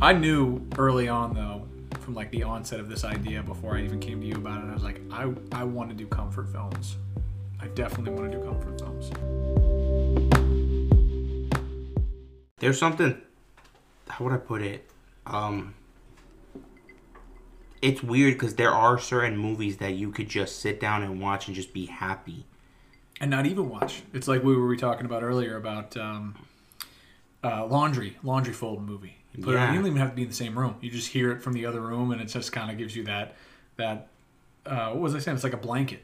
I knew early on though, from like the onset of this idea, before I even came to you about it, I was like, I I want to do comfort films. I definitely want to do comfort films. There's something. How would I put it? Um, it's weird because there are certain movies that you could just sit down and watch and just be happy. and not even watch. It's like we were talking about earlier about um, uh, laundry, laundry fold movie. You put it, Yeah. you don't even have to be in the same room. You just hear it from the other room, and it just kind of gives you that that uh, what was I saying? It's like a blanket.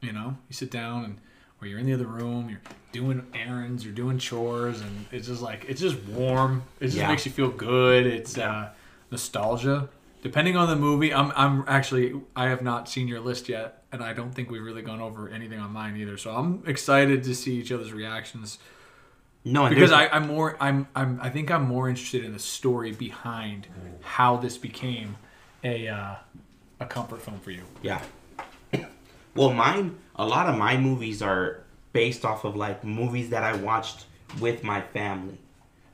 You know, you sit down and or you're in the other room, you're doing errands, you're doing chores, and it's just like it's just warm. It just Yeah. makes you feel good. It's uh, nostalgia. Depending on the movie, I'm I'm actually I have not seen your list yet, and I don't think we've really gone over anything on mine either. So I'm excited to see each other's reactions No, because I, I'm more I'm I'm I think I'm more interested in the story behind how this became a uh, a comfort film for you. Yeah. Well, mine, a lot of my movies are based off of like movies that I watched with my family.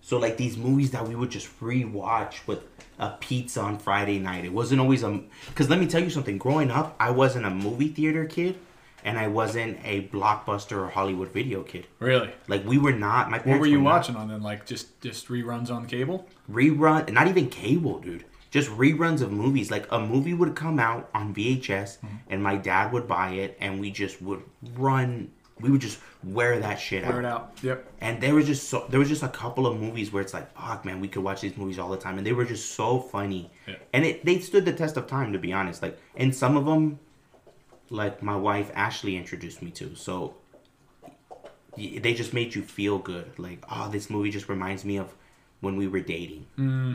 So like these movies that we would just rewatch with a pizza on Friday night. It wasn't always a because let me tell you something. Growing up, I wasn't a movie theater kid, and I wasn't a blockbuster or Hollywood video kid. Really? Like we were not. My parents What were you not- watching on then? Like just just reruns on cable? rerun not even cable dude just reruns of movies like a movie would come out on vhs Mm-hmm. and my dad would buy it and we just would run we would just wear that shit Wear out Wear it out. Yep. and there was just so there was just a couple of movies where it's like fuck man we could watch these movies all the time and they were just so funny Yeah. and it they stood the test of time to be honest like and some of them like my wife ashley introduced me to so they just made you feel good like oh this movie just reminds me of when we were dating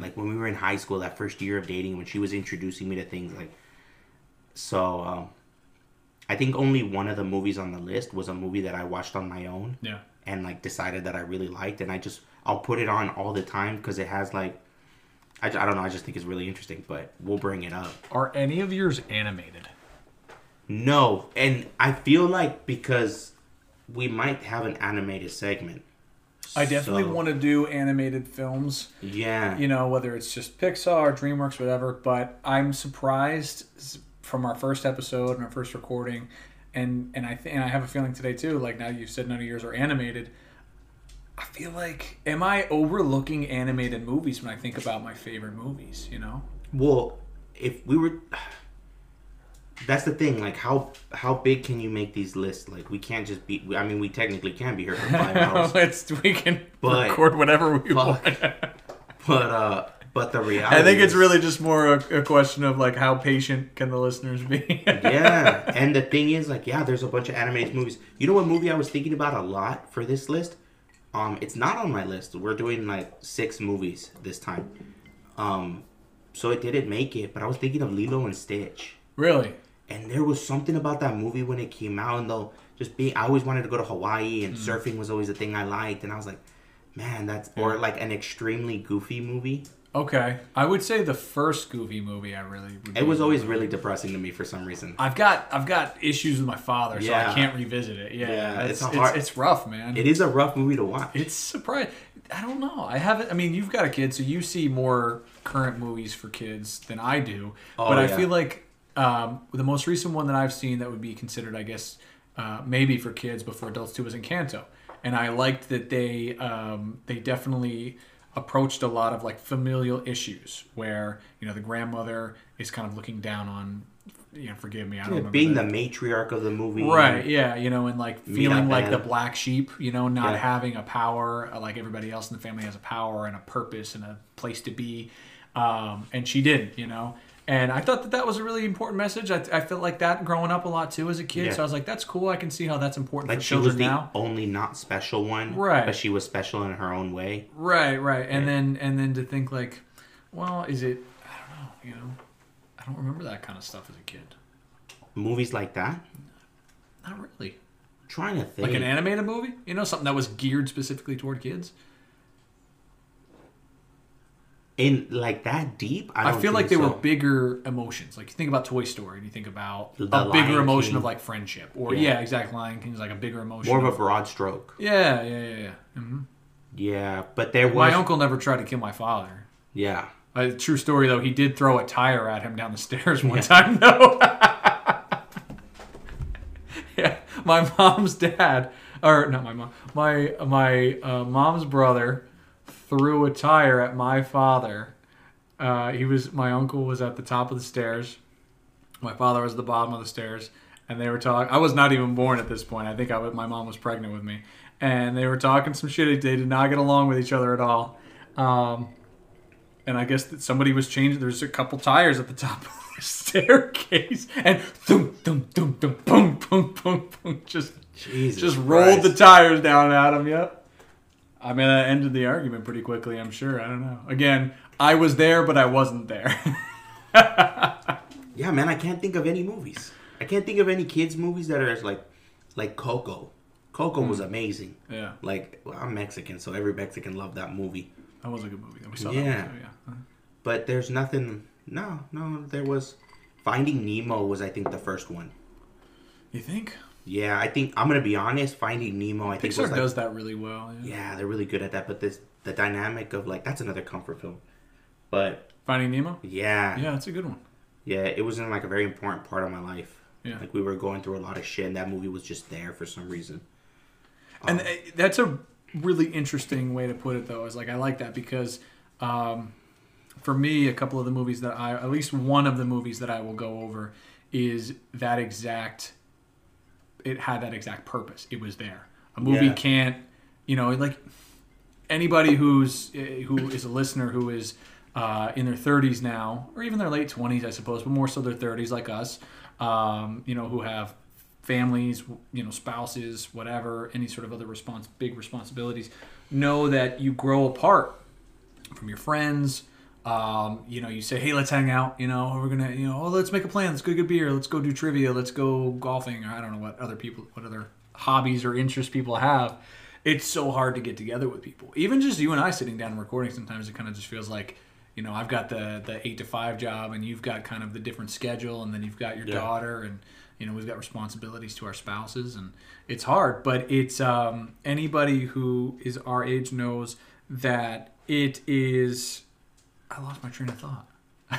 like when we were in high school that first year of dating when she was introducing me to things like so um i think only one of the movies on the list was a movie that i watched on my own Yeah. and like decided that I really liked, and I just I'll put it on all the time because it has like I, I don't know I just think it's really interesting, but we'll bring it up. Are any of yours animated? No, and I feel like because we might have an animated segment. I definitely So, want to do animated films. Yeah, you know, whether it's just Pixar, DreamWorks, whatever. But I'm surprised from our first episode and our first recording, and and I th- and I have a feeling today too. Like now you've said none of yours are animated. I feel like am I overlooking animated movies when I think about my favorite movies? You know, Well, if we were, that's the thing. Like, how how big can you make these lists? Like, we can't just be. I mean, we technically can be here for five hours, Let's we can But- record whatever we Fuck. want. but uh, but the reality. I think it's is- really just more a, a question of like how patient can the listeners be. yeah, and the thing is, like, yeah, there's a bunch of animated movies. You know what movie I was thinking about a lot for this list? Um, it's not on my list. We're doing like six movies this time. Um, so it didn't make it, but I was thinking of Lilo and Stitch. Really. And there was something about that movie when it came out, and though just being, I always wanted to go to Hawaii, and mm. surfing was always a thing I liked, and I was like, man, that's or like an extremely goofy movie. Okay, I would say the first Goofy movie I really. Would It was always really depressing to me for some reason. I've got I've got issues with my father, so Yeah. I can't revisit it. Yeah, Yeah, it's it's it's, hard- it's, rough, man. It is a rough movie to watch. It's surprising. I don't know. I haven't. I mean, you've got a kid, so you see more current movies for kids than I do. Oh, but I feel like um, the most recent one that I've seen that would be considered, I guess, uh, maybe for kids before adults too, was Encanto, and I liked that they um, they definitely approached a lot of like familial issues where you know the grandmother is kind of looking down on. You know, forgive me. I don't remember being the- the matriarch of the movie. Right, yeah, you know, and like feeling like the black sheep, you know, not Yeah. having a power uh, like everybody else in the family has a power and a purpose and a place to be, um, and she didn't, you know. And I thought that that was a really important message. I, I felt like that growing up a lot too as a kid. Yeah. So I was like, that's cool. I can see how that's important Like for she was children the now. only not special one. Right. But she was special in her own way. Right, right. And then and then to think like, well, is it? I don't know. You know, I don't remember that kind of stuff as a kid. Movies like that. Not really. trying to think. Like an animated movie, you know, something that was geared specifically toward kids. In like that deep. I, I, feel like they so. were bigger emotions. Like you think about Toy Story, and you think about The a bigger Lion emotion King. of like friendship, or Yeah. yeah, exactly. Lion King is like a bigger emotion. more of a broad stroke. yeah, yeah, yeah, yeah. hmm Yeah, but there was My uncle never tried to kill my father. yeah. A true story though, he did throw a tire at him down the stairs one time though. yeah, my mom's dad, or not my mom, my my uh, mom's brother threw a tire at my father. Uh, he was my uncle was at the top of the stairs. My father was at the bottom of the stairs, and they were talking. I was not even born at this point. I think I was, my mom was pregnant with me, and they were talking some shit. They did not get along with each other at all. Um, and I guess that somebody was changing. There's a couple tires at the top of the staircase, and thum thum thum boom boom boom boom, just Jesus just rolled the tires down at him. Yep. I mean, that ended the argument pretty quickly. I'm sure. I don't know. Again, I was there, but I wasn't there. Yeah, man, I can't think of any movies. I can't think of any kids movies that are as like like Coco. Coco was hmm. amazing. yeah, Like well, I'm Mexican, so every Mexican loved that movie. that was a good movie. We saw Yeah. that. Too, yeah. Uh-huh. But there's nothing. No, no. There was Finding Nemo was I think the first one. You think Yeah, I think I'm gonna be honest. Finding Nemo, I think Pixar like, does that really well? Yeah. yeah, they're really good at that. But this the dynamic of like that's another comfort film. But Finding Nemo. yeah, Yeah, that's a good one. yeah, it was in like a very important part of my life. Yeah. Like we were going through a lot of shit, and that movie was just there for some reason. And Um, uh, that's a really interesting way to put it, though. Is like I like that because um, for me, a couple of the movies that I, at least one of the movies that I will go over, is that exact. It had that exact purpose. It was there. A movie Yeah. can't, you know, like anybody who's eh, who is a listener who is uh, in their 30s now, or even their late 20s, I suppose, but more so their 30s, like us, um, you know, who have families, you know, spouses, whatever, any sort of other response, big responsibilities, know that you grow apart from your friends. Um, you know, you say, "Hey, let's hang out." You know, we're gonna, you know, oh, let's make a plan. Let's go get beer. Let's go do trivia. Let's go golfing. Or I don't know what other people, what other hobbies or interests people have. It's so hard to get together with people. Even just you and I sitting down and recording, sometimes it kind of just feels like, you know, I've got the the eight to five job, and you've got kind of the different schedule, and then you've got your Yeah. daughter, and you know, we've got responsibilities to our spouses, and it's hard. But it's um, anybody who is our age knows that it is. I lost my train of thought.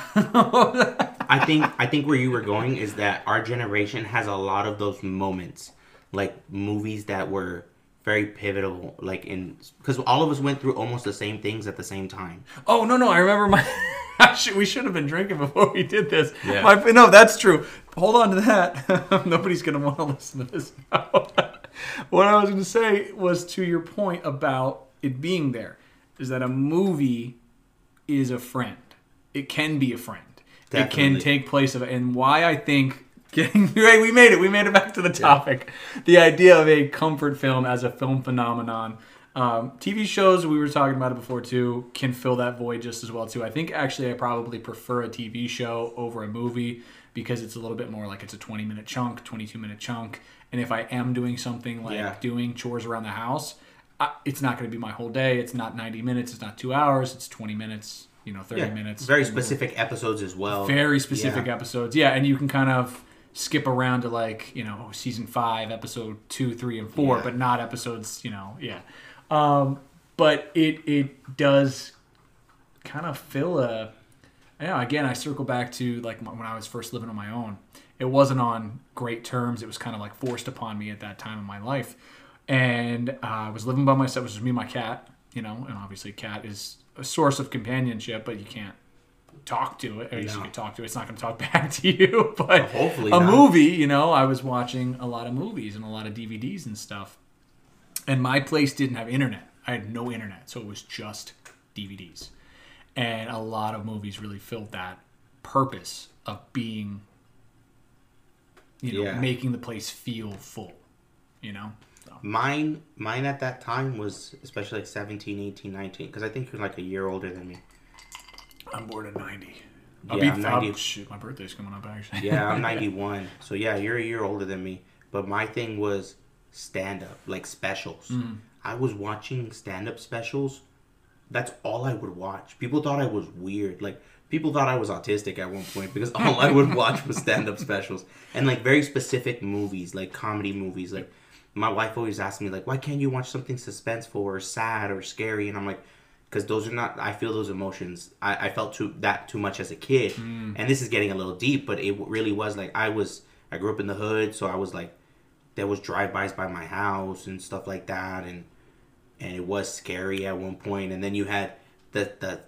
I think I think where you were going is that our generation has a lot of those moments, like movies that were very pivotal, like in because all of us went through almost the same things at the same time. Oh no, no, I remember my. Should, we should have been drinking before we did this. Yeah. My, no, that's true. Hold on to that. Nobody's gonna want to listen to this now. what I was gonna say was to your point about it being there, is that a movie is a friend. It can be a friend. It can take place of, and why I think getting right, we made it. We made it back to the topic. The idea of a comfort film as a film phenomenon. Um, TV shows, we were talking about it before too, can fill that void just as well too. I think actually I probably prefer a TV show over a movie because it's a little bit more like it's a 20 minute chunk, 22 minute chunk. And if I am doing something like Yeah. doing chores around the house, I, it's not going to be my whole day. It's not 90 minutes. It's not two hours. It's 20 minutes. You know, 30 Yeah, minutes. very specific episodes as well. very specific Yeah. episodes. Yeah, and you can kind of skip around to like you know season five, episode two, three, and four, Yeah. but not episodes. You know, yeah. Um, but it it does kind of fill a. I know. Again, I circle back to like when I was first living on my own. It wasn't on great terms. It was kind of like forced upon me at that time in my life, and uh, I was living by myself. It was just me and my cat. You know, and obviously, cat is a source of companionship, but you can't talk to it. Or you No. can talk to it. It's not going to talk back to you. But Hopefully a not. movie, you know, I was watching a lot of movies and a lot of DVDs and stuff. And my place didn't have internet. I had no internet, so it was just DVDs. And a lot of movies really filled that purpose of being, you know, Yeah. making the place feel full. You know, so, Mine, mine at that time was especially like 17, 18, 19, because I think you're like a year older than me. I'm born in '90. I'll Yeah, be I'm I'll- 90. shoot, my birthday's coming up actually. Yeah, I'm 91. So yeah, you're a year older than me. But my thing was stand up, like specials. Mm-hmm. I was watching stand up specials. That's all I would watch. People thought I was weird. Like people thought I was autistic at one point because all I would watch was stand up specials and like very specific movies, like comedy movies. Like my wife always asks me like, "Why can't you watch something suspenseful or sad or scary?" And I'm like, because those are not. I feel those emotions. I, I felt too that too much as a kid, Mm. and this is getting a little deep, but it really was like I was. I grew up in the hood, so I was like, there was drive-bys by my house and stuff like that, and and it was scary at one point, and then you had the the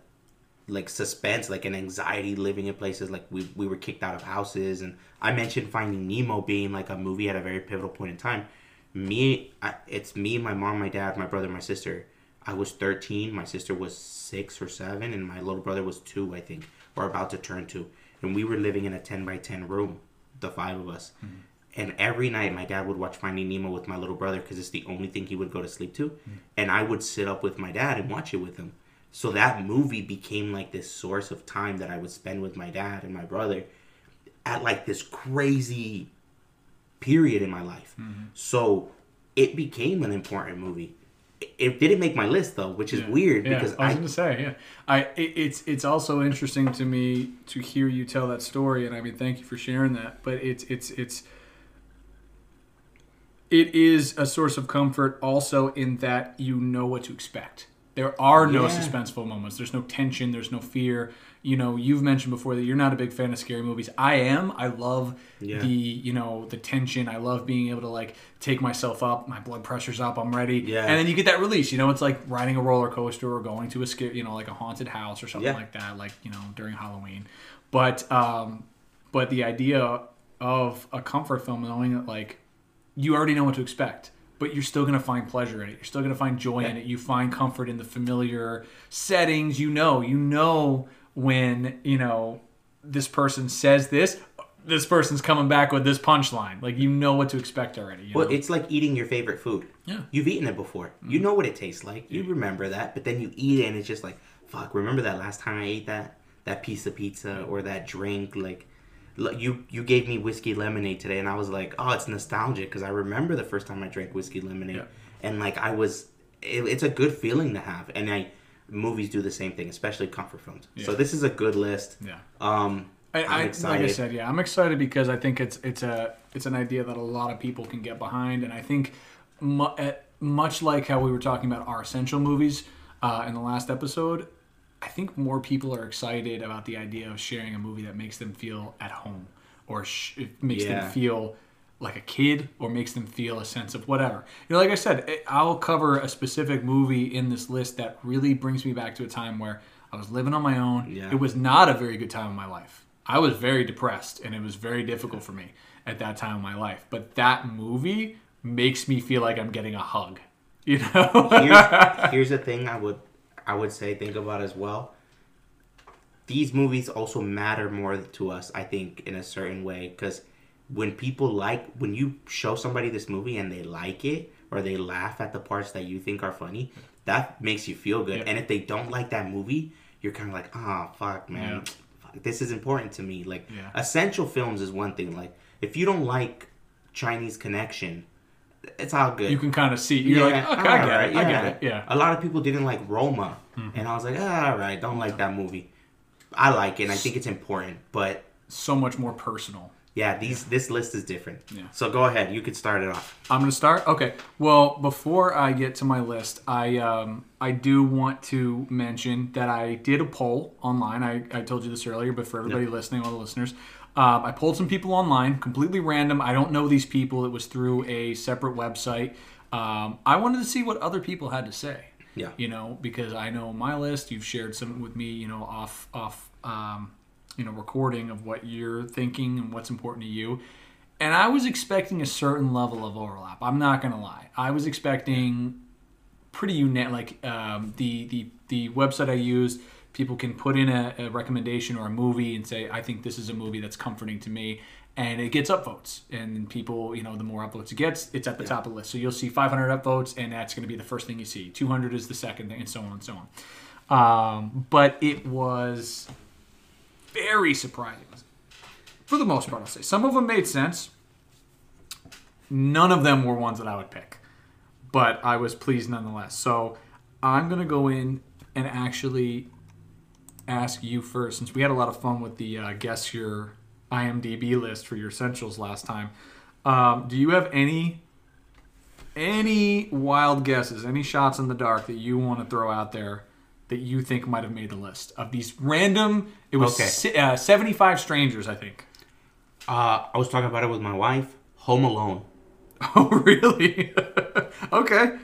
like suspense, like an anxiety living in places like we we were kicked out of houses, and I mentioned Finding Nemo being like a movie at a very pivotal point in time. Me, I, it's me, my mom, my dad, my brother, my sister. I was thirteen, my sister was six or seven, and my little brother was two, I think, or about to turn two, and we were living in a ten by ten room, the five of us. Mm-hmm. And every night, my dad would watch Finding Nemo with my little brother because it's the only thing he would go to sleep to. Mm-hmm. And I would sit up with my dad and watch it with him. So that movie became like this source of time that I would spend with my dad and my brother at like this crazy period in my life. Mm-hmm. So it became an important movie. It- It didn't make my list though, which is Yeah. weird Yeah, because I was I, going to say, yeah, I it, it's it's also interesting to me to hear you tell that story, and I mean, thank you for sharing that. But it's it's it's it is a source of comfort also in that you know what to expect. There are no Yeah. suspenseful moments. There's no tension. There's no fear. You know, you've mentioned before that you're not a big fan of scary movies. I am. I love Yeah. the you know the tension. I love being able to like take myself up. My blood pressure's up. I'm ready. Yeah. And then you get that release. You know, it's like riding a roller coaster or going to a scare, you know, like a haunted house or something Yeah. like that. Like you know during Halloween. But um, but the idea of a comfort film, knowing that like you already know what to expect, but you're still going to find pleasure in it. You're still going to find joy in it. You find comfort in the familiar settings. You know, you know when, you know, this person says this, this person's coming back with this punchline. Like you know what to expect already. You well, know? it's like eating your favorite food. Yeah. Mm-hmm. You've eaten it before. You know what it tastes like. You remember that, but then you eat it and it's just like, fuck, remember that last time I ate that that piece of pizza or that drink like you you gave me whiskey lemonade today and I was like, "Oh, it's nostalgic because I remember the first time I drank whiskey lemonade." Yeah. And like I was it, it's a good feeling to have. And I movies do the same thing, especially comfort films. So this is a good list. yeah. Um I, I, like I said, yeah, I'm excited because I think it's it's a it's an idea that a lot of people can get behind, and I think mu- eh, much like how we were talking about our essential movies uh, in the last episode, I think more people are excited about the idea of sharing a movie that makes them feel at home or sh- it makes Yeah. them feel like a kid or makes them feel a sense of whatever. You know, like I said, eh, I'll cover a specific movie in this list that really brings me back to a time where I was living on my own. Yeah. It was not a very good time in my life. I was very depressed and it was very difficult for me at that time in my life. But that movie makes me feel like I'm getting a hug. You know? here's, here's the thing I would I would say think about as well. These movies also matter more to us, I think, in a certain way, because when people like when you show somebody this movie and they like it or they laugh at the parts that you think are funny, that makes you feel good. Yeah. And if they don't like that movie, you're kind of like, ah, fuck, man, Yeah. fuck, this is important to me. Like, Yeah. essential films is one thing. Like, if you don't like Chinese Connection, it's all good. you can kind of see. You're like, okay, I get alright, it. I get it. Yeah. A lot of people didn't like Roma, and I was like, ah, all right, don't like that movie. I like it, and I think it's important, but So much more personal. Yeah, these this list is different. Yeah. So go ahead, you could start it off. I'm gonna start. Okay. Well, before I get to my list, I um, I do want to mention that I did a poll online. I, I told you this earlier, but for everybody listening, all the listeners, um, I polled some people online, completely random. I don't know these people. It was through a separate website. Um, I wanted to see what other people had to say. Yeah. You know, because I know my list. You've shared some with me. You know, off off. Um, you know, recording of what you're thinking and what's important to you. And I was expecting a certain level of overlap. I'm not gonna lie. I was expecting pretty unique. Like um, the the the website I used, people can put in a, a recommendation or a movie and say, I think this is a movie that's comforting to me, and it gets upvotes. And people, you know, the more upvotes it gets, it's at the top of the list. So you'll see 500 upvotes, and that's going to be the first thing you see. 200 is the second thing, and so on and so on. Um, but it was very surprising. For the most part, I'll say. Some of them made sense. None of them were ones that I would pick. But I was pleased nonetheless. So I'm going to go in and actually ask you first, since we had a lot of fun with the uh, guess your IMDb list for your essentials last time. Um, do you have any any wild guesses, any shots in the dark that you want to throw out there that you think might have made the list of these random? It was Okay. si- uh, 75 strangers, I think. Uh, I was talking about it with my wife. Home Alone. Oh, really? okay.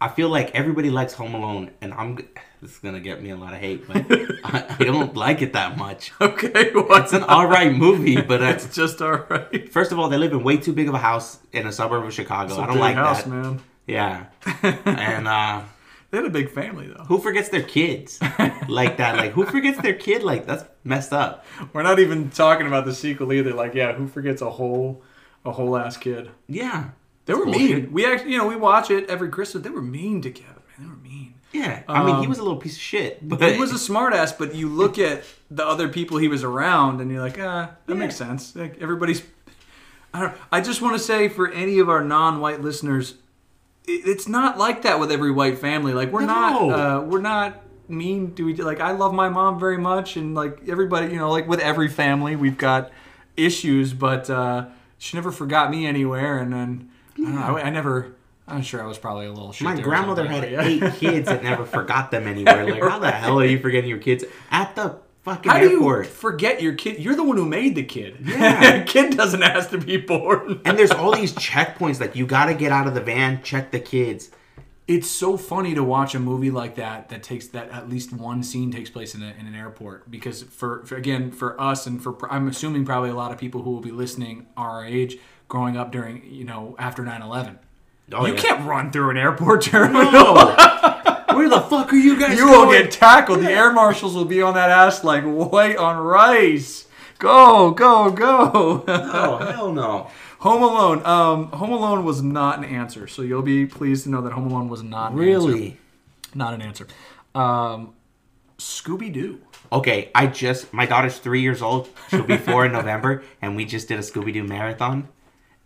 I feel like everybody likes Home Alone, and I'm. This is gonna get me a lot of hate, but I, I don't like it that much. Okay. It's an alright movie, but uh, It's just all right. first of all, they live in way too big of a house in a suburb of Chicago. I don't like house, that. man. Yeah, and uh, They had a big family though. who forgets their kids like that? Like who forgets their kid? Like that's messed up. We're not even talking about the sequel either. Like, yeah, who forgets a whole, a whole ass kid? Yeah, They were It's mean. We actually, you know, we watch it every Christmas. They were mean to Kevin. Man, they were mean. Yeah, I mean he Um, was a little piece of shit, but He was a smartass, but you look at the other people he was around, and you're like, ah, that Yeah. makes sense. Like everybody's. I don't. I just want to say for any of our non-white listeners, it's not like that with every white family. Like we're No. not. Uh, we're not mean to each. Like I love my mom very much, and like everybody, you know, like with every family, we've got issues, but uh, she never forgot me anywhere, and then I, don't know, I, I never. I'm sure I was probably a little shit. My grandmother had yeah. eight kids and never forgot them anywhere. Like, how the hell are you forgetting your kids at the fucking How do you forget your kid? You're the one who made the kid. Yeah. kid doesn't ask to be born. And there's all these checkpoints. Like, you got to get out of the van, check the kids. It's so funny to watch a movie like that that takes that at least one scene takes place in, a, in an airport because for, for again for us and for I'm assuming probably a lot of people who will be listening our age growing up during you know after 9/11. Oh, you yeah. can't run through an airport terminal. No. Where the fuck are you guys You will get tackled. The air marshals will be on that ass like white on rice. Go, go, go. Oh, hell no. Home Alone. Um, Home Alone was not an answer, so you'll be pleased to know that Home Alone was not an answer. Really? not an answer. Um, Scooby Doo. Okay, I just, my daughter's three years old. She'll be four in November. And we just did a Scooby Doo marathon.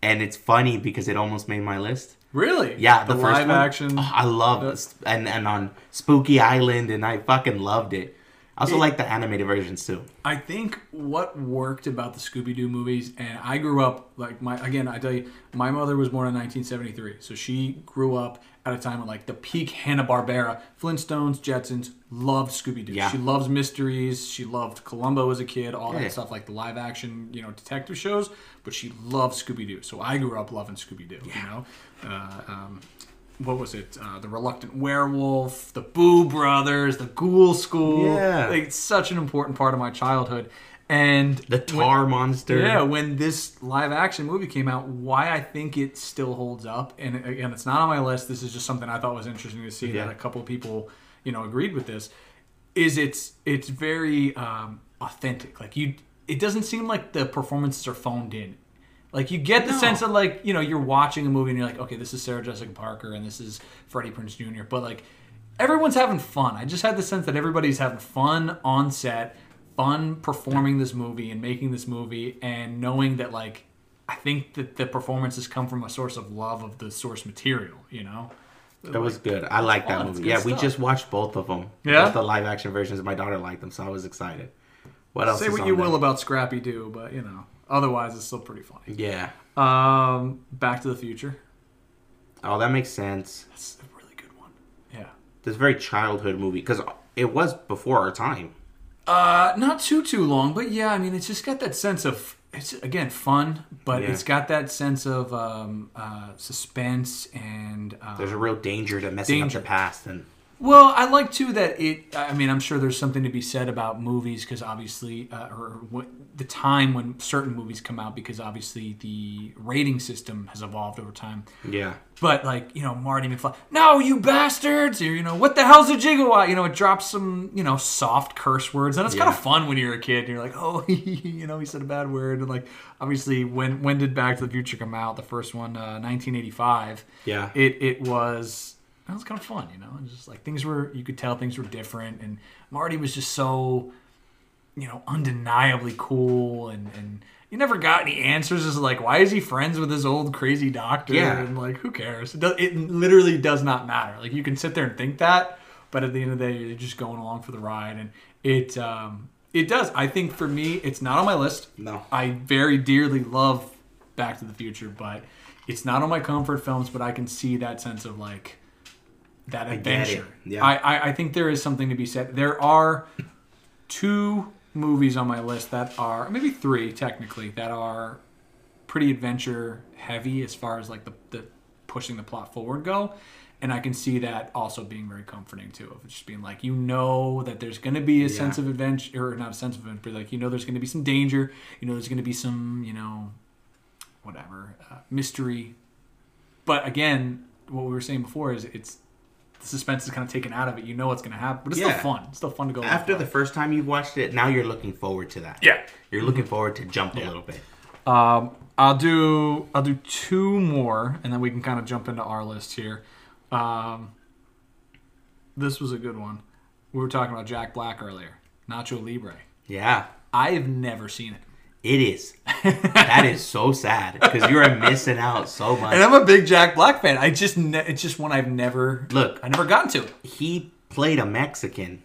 And it's funny because it almost made my list. Really? Yeah, the, the, first live one. action. Oh, I love this, and and on Spooky Island, and I fucking loved it. I also like the animated versions too. I think what worked about the Scooby Doo movies, and I grew up like my again. I tell you, my mother was born in 1973, so she grew up at a time of like the peak Hanna Barbera, Flintstones, Jetsons. Loved Scooby Doo. Yeah. She loves mysteries. She loved Columbo as a kid. All that stuff like the live action, you know, detective shows. But she loved Scooby Doo, so I grew up loving Scooby Doo. You know. Uh, um, what was it? Uh, the Reluctant Werewolf, the Boo Brothers, the Ghoul School. Yeah. Like, it's such an important part of my childhood. And The Tar Monster. yeah, when this live action movie came out, why I think it still holds up, and again, it's not on my list. This is just something I thought was interesting to see Yeah. that a couple of people, you know, agreed with this. Is it's it's very um, authentic. Like you, it doesn't seem like the performances are phoned in. Like you get the No. sense of like you know you're watching a movie and you're like, okay, this is Sarah Jessica Parker and this is Freddie Prinze Jr. But like everyone's having fun. I just had the sense that everybody's having fun on set, fun performing this movie and making this movie, and knowing that like I think that the performances come from a source of love of the source material. You know. That was good. I like that oh, fun. Movie. good Yeah, we just watched both of them. Yeah? Both the live action versions. My daughter liked them, so I was excited. What else? Say is what on you there? will about Scrappy Doo, but you know, otherwise it's still pretty funny. Yeah. Um, Back to the Future. Oh, that makes sense. That's a really good one. Yeah. This very childhood movie because it was before our time. Uh, not too too long, but yeah, I mean, it's just got that sense of it's again fun, but Yeah. it's got that sense of um, uh, suspense and uh, There's a real danger to messing Danger. up the past, and Well, I like too that it. I mean, I'm sure there's something to be said about movies because obviously, uh, or what, the time when certain movies come out because obviously the rating system has evolved over time. yeah, But like you know, Marty McFly, no, you bastards! Or you know, what the hell's a gigawatt? You know, it drops some you know soft curse words, and it's kind of fun when you're a kid. and You're like, oh, you know, he said a bad word, and like obviously, when when did Back to the Future come out? The first one, uh, 1985 yeah. it it was that was kind of fun, you know. Was just like things were you could tell things were different, and Marty was just so you know undeniably cool, and and you never got any answers. As like, why is he friends with this old crazy doctor? Yeah. and like, who cares? It, does, it literally does not matter. Like you can sit there and think that, but at the end of the day, you're just going along for the ride, and it um it does. I think for me, it's not on my list. No. I very dearly love Back to the Future, but it's not on my comfort films. But I can see that sense of like, that adventure. Yeah. I, I I think there is something to be said. There are two movies on my list that are maybe three technically that are pretty adventure heavy as far as like the, the pushing the plot forward go and i can see that also being very comforting too of just being like you know that there's going to be a sense of adventure or not a sense of adventure like you know there's going to be some danger you know there's going to be some you know whatever uh, mystery but again what we were saying before is it's the suspense is kind of taken out of it you know what's going to happen but it's Yeah. still fun it's still fun to go After the first time you've watched it, now you're looking forward to that. yeah You're looking forward to jump a little bit. Um, I'll do I'll do two more, and then we can kind of jump into our list here. Um, this was a good one. We were talking about Jack Black earlier, Nacho Libre. Yeah. I have never seen it, It is. that is so sad because you are missing out so much. and. I'm a big Jack Black fan. I just ne- it's just one I've never Look. I never gotten to. He played a Mexican,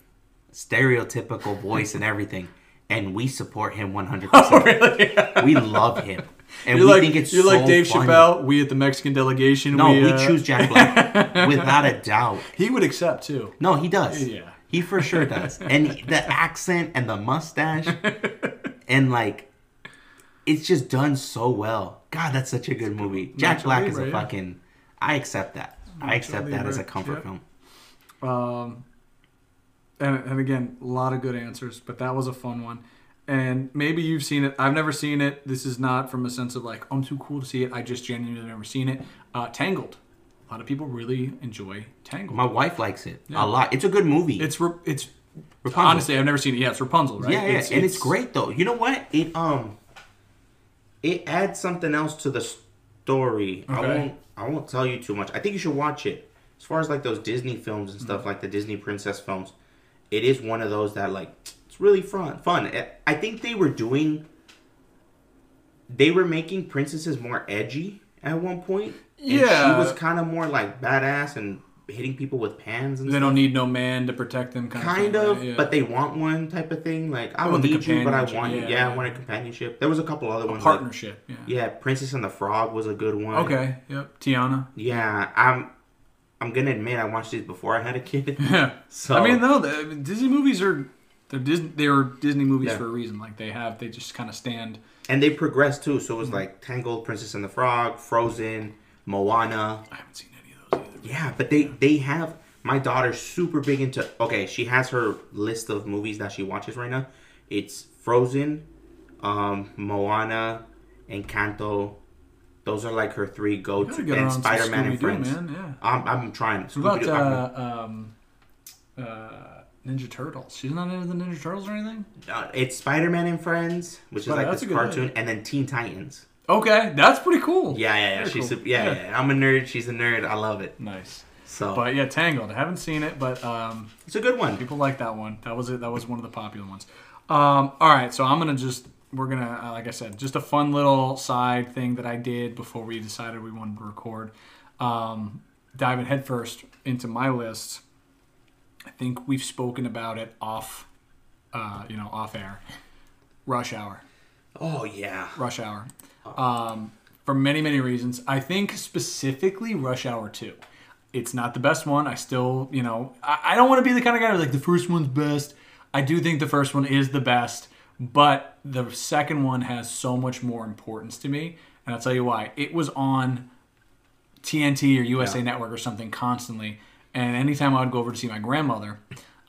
stereotypical voice and everything, and we support him 100%. We love him. And You're we like think it's you're so like Dave funny. Chappelle. We at the Mexican delegation. No, we, we, uh, choose Jack Black without a doubt. He would accept too. No, he does. Yeah. He for sure does. And the accent and the mustache and like it's just done so well. God, that's such a good movie. Jack Black is a fucking I accept that. I accept that as a comfort film. Um, and, and again, a lot of good answers, but that was a fun one. And maybe you've seen it. I've never seen it. This is not from a sense of like, I'm too cool to see it. I just genuinely never seen it. Uh, Tangled. A lot of people really enjoy Tangled. My wife likes it Yeah. a lot. It's a good movie. it's Ra- it's Rapunzel. honestly I've never seen it. Yeah, it's Rapunzel, right? Yeah, yeah, and it's great though. You know what? It um, it adds something else to the story. I won't. I won't tell you too much. I think you should watch it. As far as like those Disney films and stuff, mm. like the Disney princess films, it is one of those that like it's really fun. Fun. I- I think they were doing. They were making princesses more edgy at one point. and Yeah. she was kind of more like badass and hitting people with pans and They stuff don't need no man to protect them, kind, kind of. of. Yeah. but they want one type of thing. Like I don't want the need you, but I want you. yeah, Yeah, I yeah. want a companionship. There was a couple other ones. like- partnership. Yeah. yeah, Princess and the Frog was a good one. Okay. Yep. Tiana. Yeah, I'm. I'm gonna admit I watched these before I had a kid. Yeah. So I mean, no, the, Disney movies are they're Disney. They were Disney movies Yeah. for a reason. Like they have, they just kind of stand. and they progressed too. So it was Mm-hmm. like Tangled, Princess and the Frog, Frozen, Moana. I haven't seen any of those either. Yeah, but they they have my daughter's super big into. Okay, she has her list of movies that she watches right now. It's Frozen, um, Moana, Encanto. Those are like her three go to, get and Spider Man and Friends. man. Yeah. I'm, I'm trying. What about uh, um, uh, Ninja Turtles? She's not into the Ninja Turtles or anything. uh, it's Spider Man and Friends, which is like this a cartoon, idea. and then Teen Titans. Okay, that's pretty cool. Yeah, yeah, yeah. Very She's cool. a, yeah, yeah, yeah. I'm a nerd. She's a nerd. I love it. Nice. So But yeah, Tangled. I haven't seen it, but um, it's a good one. people like that one. That was it. That was one of the popular ones. Um, all right, so I'm gonna just we're gonna uh, like I said, just a fun little side thing that I did before we decided we wanted to record. Um, diving headfirst into my list. I think we've spoken about it off, uh, you know, off air. Rush Hour. Oh yeah. Rush Hour. Um, for many, many reasons. I think specifically Rush Hour 2. It's not the best one. I still, you know, I, I don't want to be the kind of guy who's like the first one's best. I do think the first one is the best, but the second one has so much more importance to me. And I'll tell you why. It was on TNT or USA Yeah. Network or something constantly. And anytime I would go over to see my grandmother,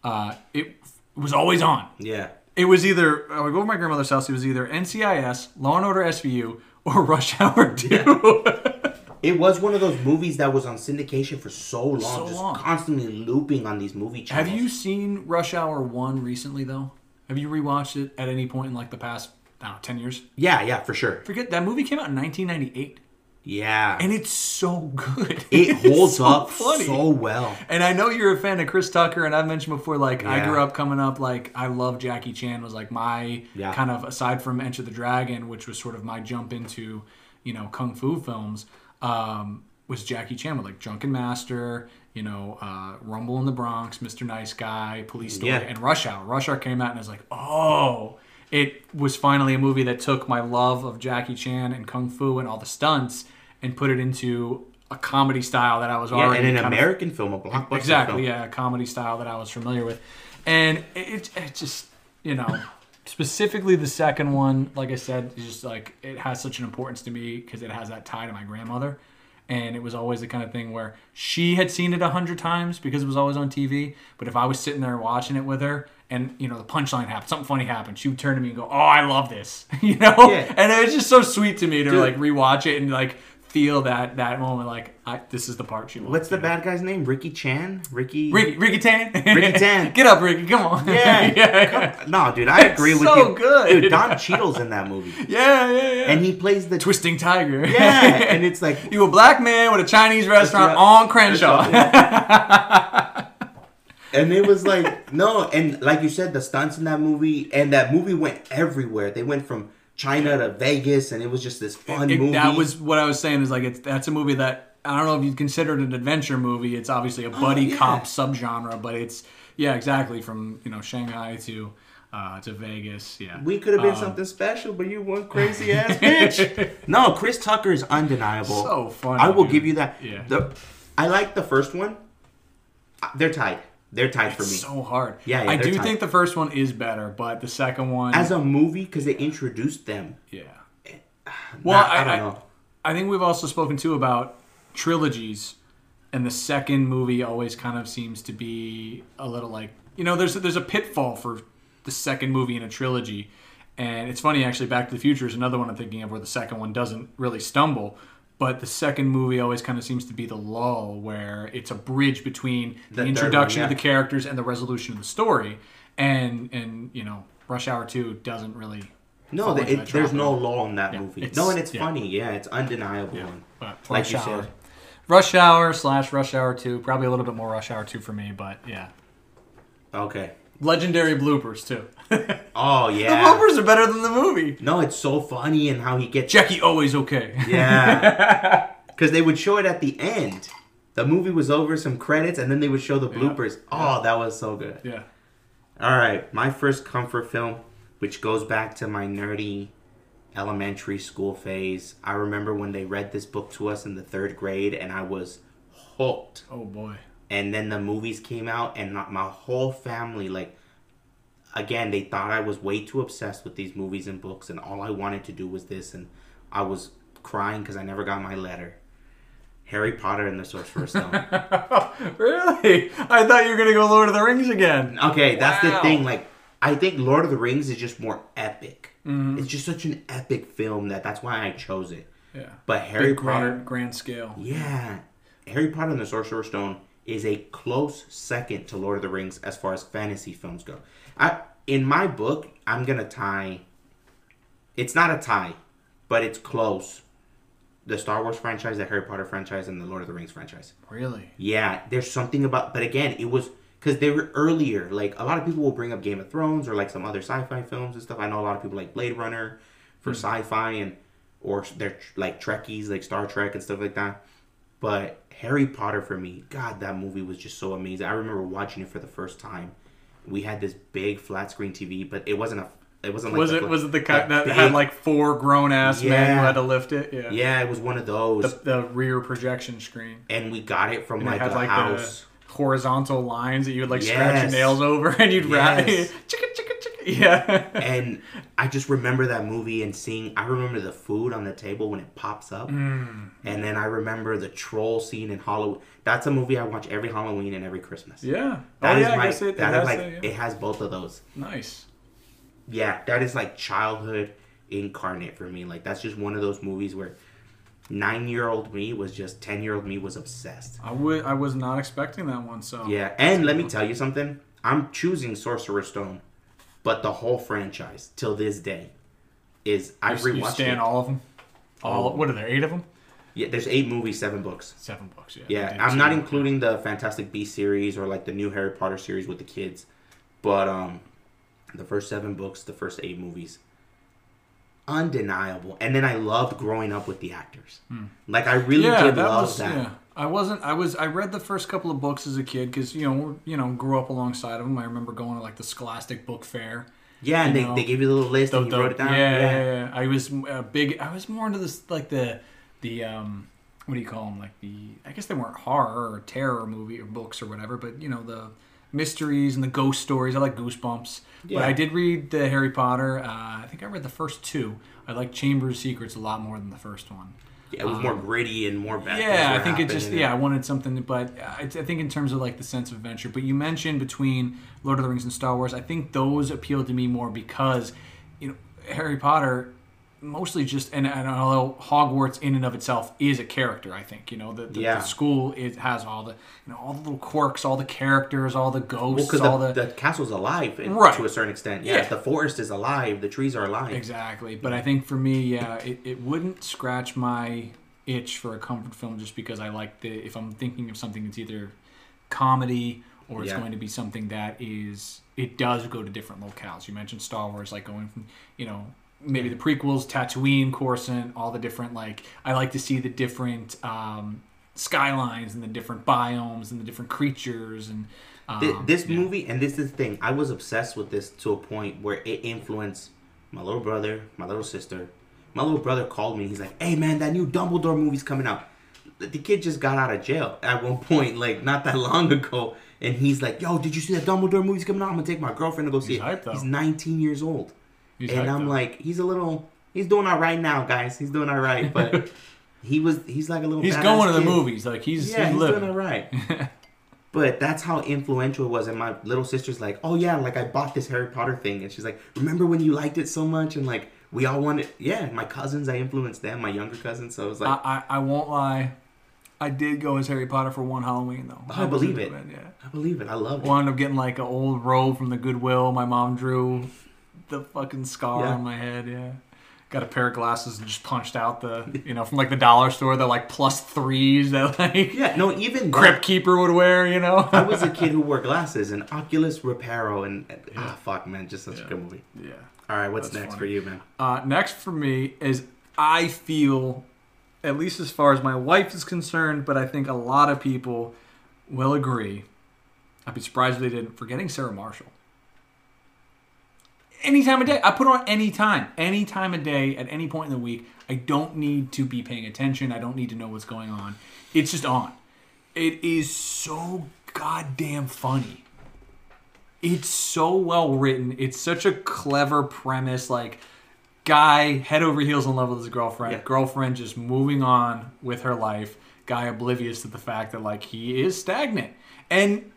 uh, it was always on. Yeah. It was either I would go to my grandmother's house. It was either NCIS, Law and Order SVU, or Rush Hour Two. It was one of those movies that was on syndication for so long, So just long. constantly looping on these movie channels. Have you seen Rush Hour One recently though? Have you rewatched it at any point in like the past I don't know, ten years? Yeah, yeah, for sure. Forget that movie came out in 1998, Yeah, and it's so good. it holds so up funny. so well. And I know you're a fan of Chris Tucker, and I've mentioned before, like I grew up coming up, like I love Jackie Chan was like my Yeah. kind of aside from Enter the Dragon, which was sort of my jump into, you know, kung fu films. Um, was Jackie Chan with like Drunken Master, you know, uh, Rumble in the Bronx, Mr. Nice Guy, Police Story, Yeah. and Rush Hour. Rush Hour came out, and I was like, oh, it was finally a movie that took my love of Jackie Chan and kung fu and all the stunts and put it into a comedy style that I was Yeah, already and an kind of- American film, a blockbuster exactly film. yeah a comedy style that i was familiar with and it, it, it just you know specifically the second one like i said is just like it has such an importance to me because it has that tie to my grandmother and it was always the kind of thing where she had seen it a hundred times because it was always on tv but if i was sitting there watching it with her and you know the punchline happened something funny happened she would turn to me and go oh i love this you know Yeah. and it was just so sweet to me to Dude. like rewatch it and like feel that that moment like I, this is the part she loved, What's the bad guy's name? Ricky Chan? Ricky? Ricky, Ricky Tan. Ricky Tan. Get up, Ricky. Come on. Yeah. yeah. Come- No, dude, I agree with so you. good. Dude, Don Cheadle's in that movie. Yeah, yeah, yeah. And he plays the Twisting Tiger. Yeah, and it's like you a black man with a Chinese restaurant Restaurant. on Crenshaw. and it was like no, and like you said, the stunts in that movie and that movie went everywhere. They went from China to Vegas, and it was just this fun It- movie. that was what I was saying. Is like it's that's a movie that I don't know if you'd consider it an adventure movie. It's obviously a buddy Oh, yeah. cop subgenre, but it's yeah, exactly from you know Shanghai to uh, to Vegas. Yeah, we could have been Um, something special, but you one crazy ass bitch. No, Chris Tucker is undeniable. So funny, I will dude. give you that. Yeah. The, I like the first one. Uh, They're tied. They're tied for me. so hard. Yeah, yeah, I do tight. think the first one is better, but the second one, As a movie, because they introduced them. yeah. Well, I, I- don't I- know. I think we've also spoken too about trilogies, and the second movie always kind of seems to be a little like you know there's there's a pitfall for the second movie in a trilogy, and it's funny actually. Back to the Future is another one I'm thinking of where the second one doesn't really stumble. But the second movie always kind of seems to be the lull, where it's a bridge between the, The introduction one, of the characters and the resolution of the story, and and you know Rush Hour Two doesn't really No, the, it, there's no lull in that Yeah, movie. No, and it's yeah. funny. Yeah, it's undeniable. Yeah, like Rush you Hour. said, Rush Hour slash Rush Hour Two, probably a little bit more Rush Hour Two for me, but yeah, okay. legendary bloopers too. Oh yeah. The bloopers are better than the movie. No, it's so funny and how he gets. Jackie always okay. Yeah. Because they would show it at the end. The movie was over, some credits, and then they would show the bloopers. Oh, that was so good. yeah. All right, my first comfort film, which goes back to my nerdy elementary school phase. I remember when they read this book to us in the third grade, and I was hooked. Oh boy. And then the movies came out, and my whole family, like, again, they thought I was way too obsessed with these movies and books, and all I wanted to do was this, and I was crying because I never got my letter. Harry Potter and the Sorcerer's Stone. really? I thought you were gonna go Lord of the Rings again. Okay, that's the thing. Like, I think Lord of the Rings is just more epic. Mm-hmm. It's just such an epic film that that's why I chose it. Yeah. But Harry Big Potter, grand, grand scale. yeah, Harry Potter and the Sorcerer's Stone is a close second to Lord of the Rings as far as fantasy films go. I, in my book, I'm gonna tie. It's not a tie, but it's close. The Star Wars franchise, the Harry Potter franchise, and the Lord of the Rings franchise. Really? Yeah, there's something about, but again, it was because they were earlier. Like a lot of people will bring up Game of Thrones or like some other sci-fi films and stuff. I know a lot of people like Blade Runner for hmm. sci-fi and or they're like Trekkies like Star Trek and stuff like that. But Harry Potter for me, God, that movie was just so amazing. I remember watching it for the first time. We had this big flat screen TV, but it wasn't a. It wasn't like was the it was it the kind that big- had like four grown ass men who had to lift it? Yeah. Yeah, it was one of those, The, the rear projection screen. and we got it from And like it a like house. the horizontal lines that you would like scratch your nails over and you'd wrap Yes. chicka chicka chicka. Yeah. and I just remember that movie and seeing. I remember the food on the table when it pops up, Mm. and then I remember the troll scene in Halloween. That's a movie I watch every Halloween and every Christmas. Yeah. That oh, is yeah, my. I guess it, it that is like that, yeah. it has both of those. Nice. Yeah, that is like childhood incarnate for me. Like that's just one of those movies where nine year old me was just ten year old me was obsessed. I would. I was not expecting that one. So Yeah, and let me tell you something. I'm choosing Sorcerer's Stone, but the whole franchise till this day is I've you, you rewatched stand it. all of them. All. What are there? Eight of them. Yeah, there's eight movies, seven books. Seven books. Yeah. Yeah, I I'm not including the Fantastic Beasts series or like the new Harry Potter series with the kids, but um, the first seven books, the first eight movies, undeniable. And then I loved growing up with the actors. Like I really Hmm. Yeah, did that love was. that. Yeah. I wasn't. I was. I read the first couple of books as a kid because you know you know grew up alongside of them. I remember going to like the Scholastic Book Fair. Yeah, and they, know, they gave you the little list The- and you the- wrote it down. Yeah, yeah, yeah. I was uh, big. I was more into this like the the um what do you call them? Like the I guess they weren't horror or terror movie or books or whatever, but you know the mysteries and the ghost stories. I like Goosebumps. Yeah. But I did read the Harry Potter. Uh, I think I read the first two. I like Chamber of Secrets a lot more than the first one. Yeah, it was more gritty and more bad. Um, Yeah, I think it just yeah, I wanted something, but I, I think in terms of like the sense of adventure. But you mentioned between Lord of the Rings and Star Wars, I think those appealed to me more because you know Harry Potter mostly just and, and although Hogwarts in and of itself is a character, I think you know the, the, Yeah. the school it has all the you know all the little quirks, all the characters, all the ghosts, because all the, the, the castle's alive in, Right. to a certain extent. Yeah, Yeah. the forest is alive. The trees are alive. Exactly. But I think for me, yeah, it, it wouldn't scratch my itch for a comfort film just because I like the if I'm thinking of something that's either comedy or it's Yeah. going to be something that is it does go to different locales. You mentioned Star Wars, like going from you know maybe the prequels, Tatooine, Coruscant, all the different like I like to see the different um, skylines and the different biomes and the different creatures and um, Thi- this yeah. movie, and this is the thing, I was obsessed with this to a point where it influenced my little brother, my little sister. My little brother called me. He's like, "Hey man, that new Dumbledore movie's coming out." The the kid just got out of jail at one point, like not that long ago, and he's like, "Yo, did you see that Dumbledore movie's coming out? I'm gonna take my girlfriend to go see He's it." hyped. He's 19 years old, He's and I'm like, he's a little, he's doing all right now, guys. He's doing all right, but he was, he's like a little. he's going to the kid. movies, like he's, Yeah, he's he's doing all right. But that's how influential it was. And my little sister's like, oh, yeah, like I bought this Harry Potter thing. And she's like, remember when you liked it so much? And like, we all wanted, yeah, my cousins, I influenced them, my younger cousins. So it was like, I, I, I won't lie. I did go as Harry Potter for one Halloween though. Oh, I was believe into it. Yeah. I believe it. I love it. Wound up getting like an old robe from the Goodwill. My mom drew the fucking scar Yeah. on my head. Yeah. Got a pair of glasses and just punched out the, you know, from like the dollar store, the like plus threes that like Yeah, no, even Crypt that, Keeper would wear, you know? I was a kid who wore glasses and Oculus Reparo. And ah, fuck, man, just such Yeah. a good movie. yeah. All right, what's That's next funny. for you, man? Uh, next for me is I feel, at least as far as my wife is concerned, but I think a lot of people will agree. I'd be surprised if they didn't. Forgetting Sarah Marshall. Any time of day. I put on any time. Any time of day, at any point in the week. I don't need to be paying attention. I don't need to know what's going on. It's just on. It is so goddamn funny. It's so well written. It's such a clever premise. Like, guy head over heels in love with his girlfriend. Yeah. Girlfriend just moving on with her life. Guy oblivious to the fact that like he is stagnant. And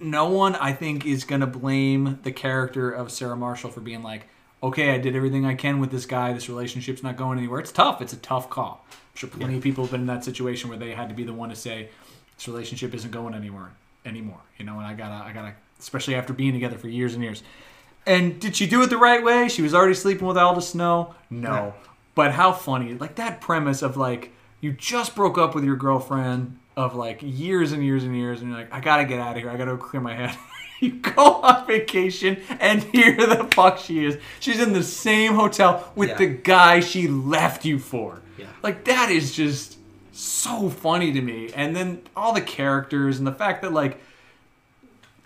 no one I think is gonna blame the character of Sarah Marshall for being like, okay, I did everything I can with this guy. This relationship's not going anywhere. It's tough. It's a tough call. I'm sure plenty of people have been in that situation where they had to be the one to say this relationship isn't going anywhere anymore. You know, and I gotta, I gotta, especially after being together for years and years. And did she do it the right way? She was already sleeping with Aldous Snow. No, Yeah. but how funny! Like that premise of like you just broke up with your girlfriend of like years and years and years, and you're like, I gotta get out of here. I gotta clear my head. you go on vacation, and here the fuck she is. She's in the same hotel with Yeah. the guy she left you for. Yeah. Like that is just so funny to me. And then all the characters and the fact that like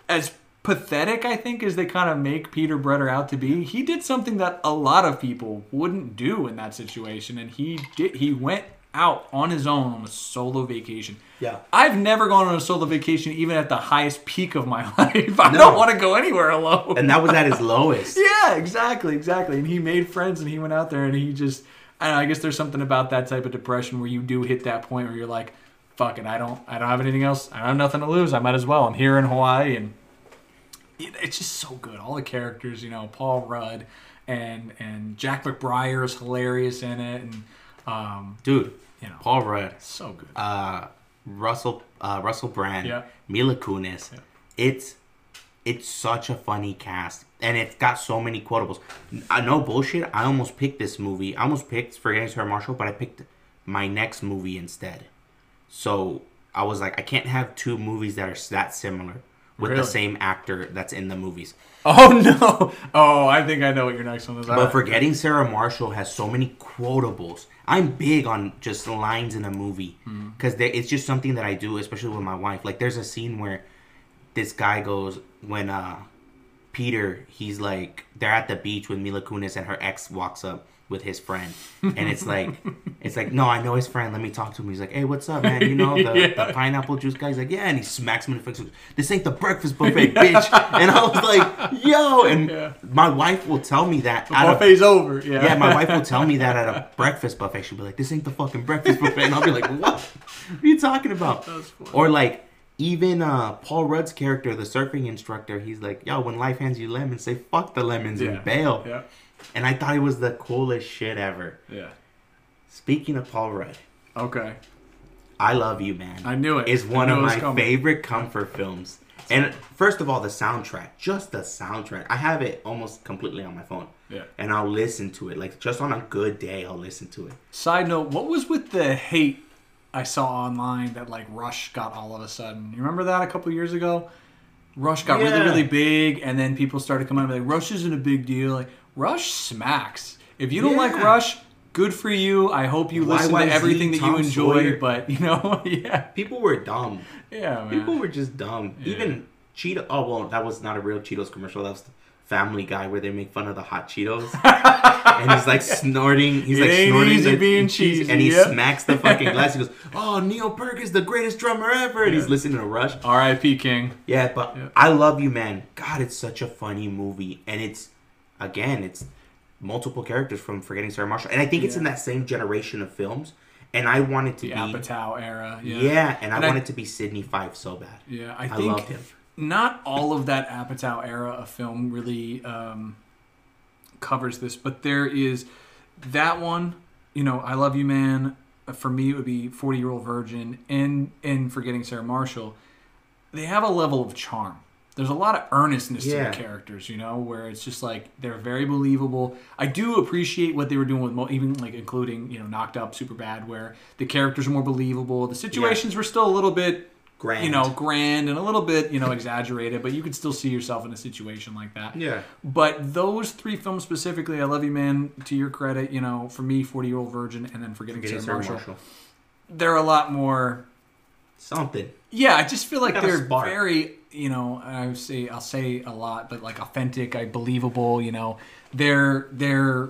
as pathetic I think as they kind of make Peter Bretter out to be, he did something that a lot of people wouldn't do in that situation and he did he went out on his own on a solo vacation. Yeah. I've never gone on a solo vacation even at the highest peak of my life. I No. don't want to go anywhere alone. And that was at his lowest. Yeah, exactly, exactly. And he made friends and he went out there and he just I don't know, I guess there's something about that type of depression where you do hit that point where you're like, fuck it, I don't I don't have anything else. I don't have nothing to lose. I might as well. I'm here in Hawaii and it's just so good. All the characters, you know, Paul Rudd and and Jack McBrayer is hilarious in it and um, Dude, you know, Paul Rudd. so good. uh, Russell uh, Russell Brand, Yeah. Mila Kunis. Yeah. It's it's such a funny cast, and it's got so many quotables. I no bullshit. I almost picked this movie. I almost picked Forgetting Sarah Marshall, but I picked my next movie instead. So I was like, I can't have two movies that are that similar with Really? the same actor that's in the movies. Oh no! Oh, I think I know what your next one is. But Forgetting Sarah Marshall has so many quotables. I'm big on just lines in a movie because it's just something that I do, especially with my wife. Like, there's a scene where this guy goes when uh Peter, he's like they're at the beach with Mila Kunis and her ex walks up with his friend, and it's like, it's like, no, I know his friend. Let me talk to him. He's like, hey, what's up, man? You know the, Yeah. the pineapple juice guy. He's like, yeah, and he smacks him in the face. This ain't the breakfast buffet, bitch. And I was like, yo, and Yeah. my wife will tell me that. The at a- buffet's over. Yeah. yeah, my wife will tell me that at a breakfast buffet. She'll be like, "This ain't the fucking breakfast buffet," and I'll be like, "What? What are you talking about?" Or like even uh, Paul Rudd's character, the surfing instructor, he's like, "Yo, when life hands you lemons, say fuck the lemons Yeah. and bail." Yeah. And I thought it was the coolest shit ever. Yeah. Speaking of Paul Rudd, Okay. I Love You, Man. I knew it. Is one of my coming. favorite comfort films. And first of all, the soundtrack, just the soundtrack. I have it almost completely on my phone. Yeah. And I'll listen to it. Like just on a good day, I'll listen to it. Side note: What was with the hate I saw online that like Rush got all of a sudden? You remember that a couple years ago? Rush got really Yeah. really big, and then people started coming out and like, "Rush isn't a big deal." Like Rush smacks. If you don't like Rush, good for you. I hope you listen YYZ, to everything that you Tom enjoy. Sawyer. But you know, yeah, People were dumb. yeah, man. People were just dumb. Yeah. Even Cheeto. Oh well, that was not a real Cheetos commercial. That was the Family Guy where they make fun of the hot Cheetos, and he's like snorting. He's It like snorting the being cheese, and he smacks the fucking glass. He goes, "Oh, Neil Peart is the greatest drummer ever," and he's listening to Rush. R.I.P. King. Yeah, but Yeah. I love you, man. God, it's such a funny movie, and it's again, it's multiple characters from Forgetting Sarah Marshall, and I think it's in that same generation of films. And I want it to The be, Apatow era. yeah. Yeah. and I And I- want it to be Sydney Fife so bad. Yeah, I I think loved him. not all of that Apatow era of film really um, covers this, but there is that one. You know, I love you, man. For me, it would be Forty Year Old Virgin and and Forgetting Sarah Marshall. They have a level of charm. There's a lot of earnestness Yeah. to the characters, you know, where it's just like they're very believable. I do appreciate what they were doing with mo- even like including you know Knocked Up, Super Bad, where the characters are more believable. The situations were still a little bit Grand, you know, grand and a little bit, you know, exaggerated, but you could still see yourself in a situation like that. yeah, But those three films specifically, I Love You Man, to your credit, you know, for me, 40 Year Old Virgin, and then Forgetting, Forgetting Sarah Marshall, Marshall. they're a lot more. Something. Yeah, I just feel like they're very, you know, I say I'll say a lot, but like authentic, I believable. You know, they're they're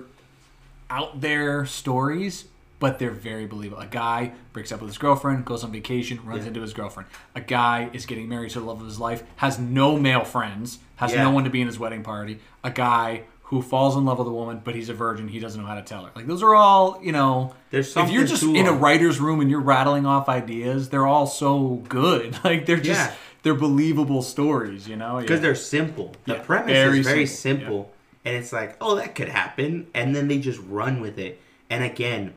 out there stories, but they're very believable. A guy breaks up with his girlfriend, goes on vacation, runs Yeah. into his girlfriend. A guy is getting married to the love of his life, has no male friends, has Yeah. no one to be in his wedding party. A guy who falls in love with a woman, but he's a virgin, he doesn't know how to tell her. Like those are all, you know, There's if you're just in a writer's room and you're rattling off ideas, they're all so good. Like they're just Yeah. They're believable stories, you know? because Yeah. they're simple. The Yeah, premise very is very simple, simple, and it's like, oh, that could happen, and then they just run with it. And again,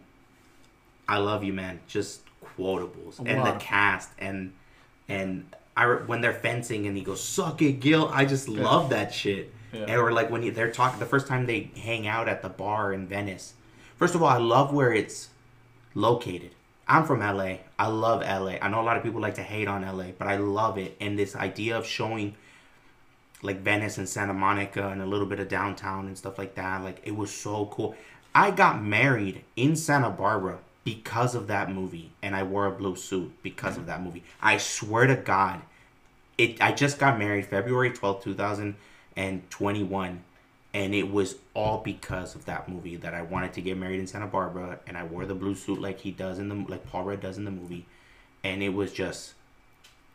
I love you, man. Just quotables and the cast and and I when they're fencing and he goes, "Suck it, Gil." I just love that shit. Yeah. And or like when they're talking the first time they hang out at the bar in Venice. First of all, I love where it's located. I'm from LA. I love LA. I know a lot of people like to hate on LA, but I love it. And this idea of showing like Venice and Santa Monica and a little bit of downtown and stuff like that, like it was so cool. I got married in Santa Barbara because of that movie and I wore a blue suit because of that movie. I swear to God, it I just got married February 12th, 2021 and it was all because of that movie that I wanted to get married in Santa Barbara, and I wore the blue suit like he does in the like Paul Rudd does in the movie, and it was just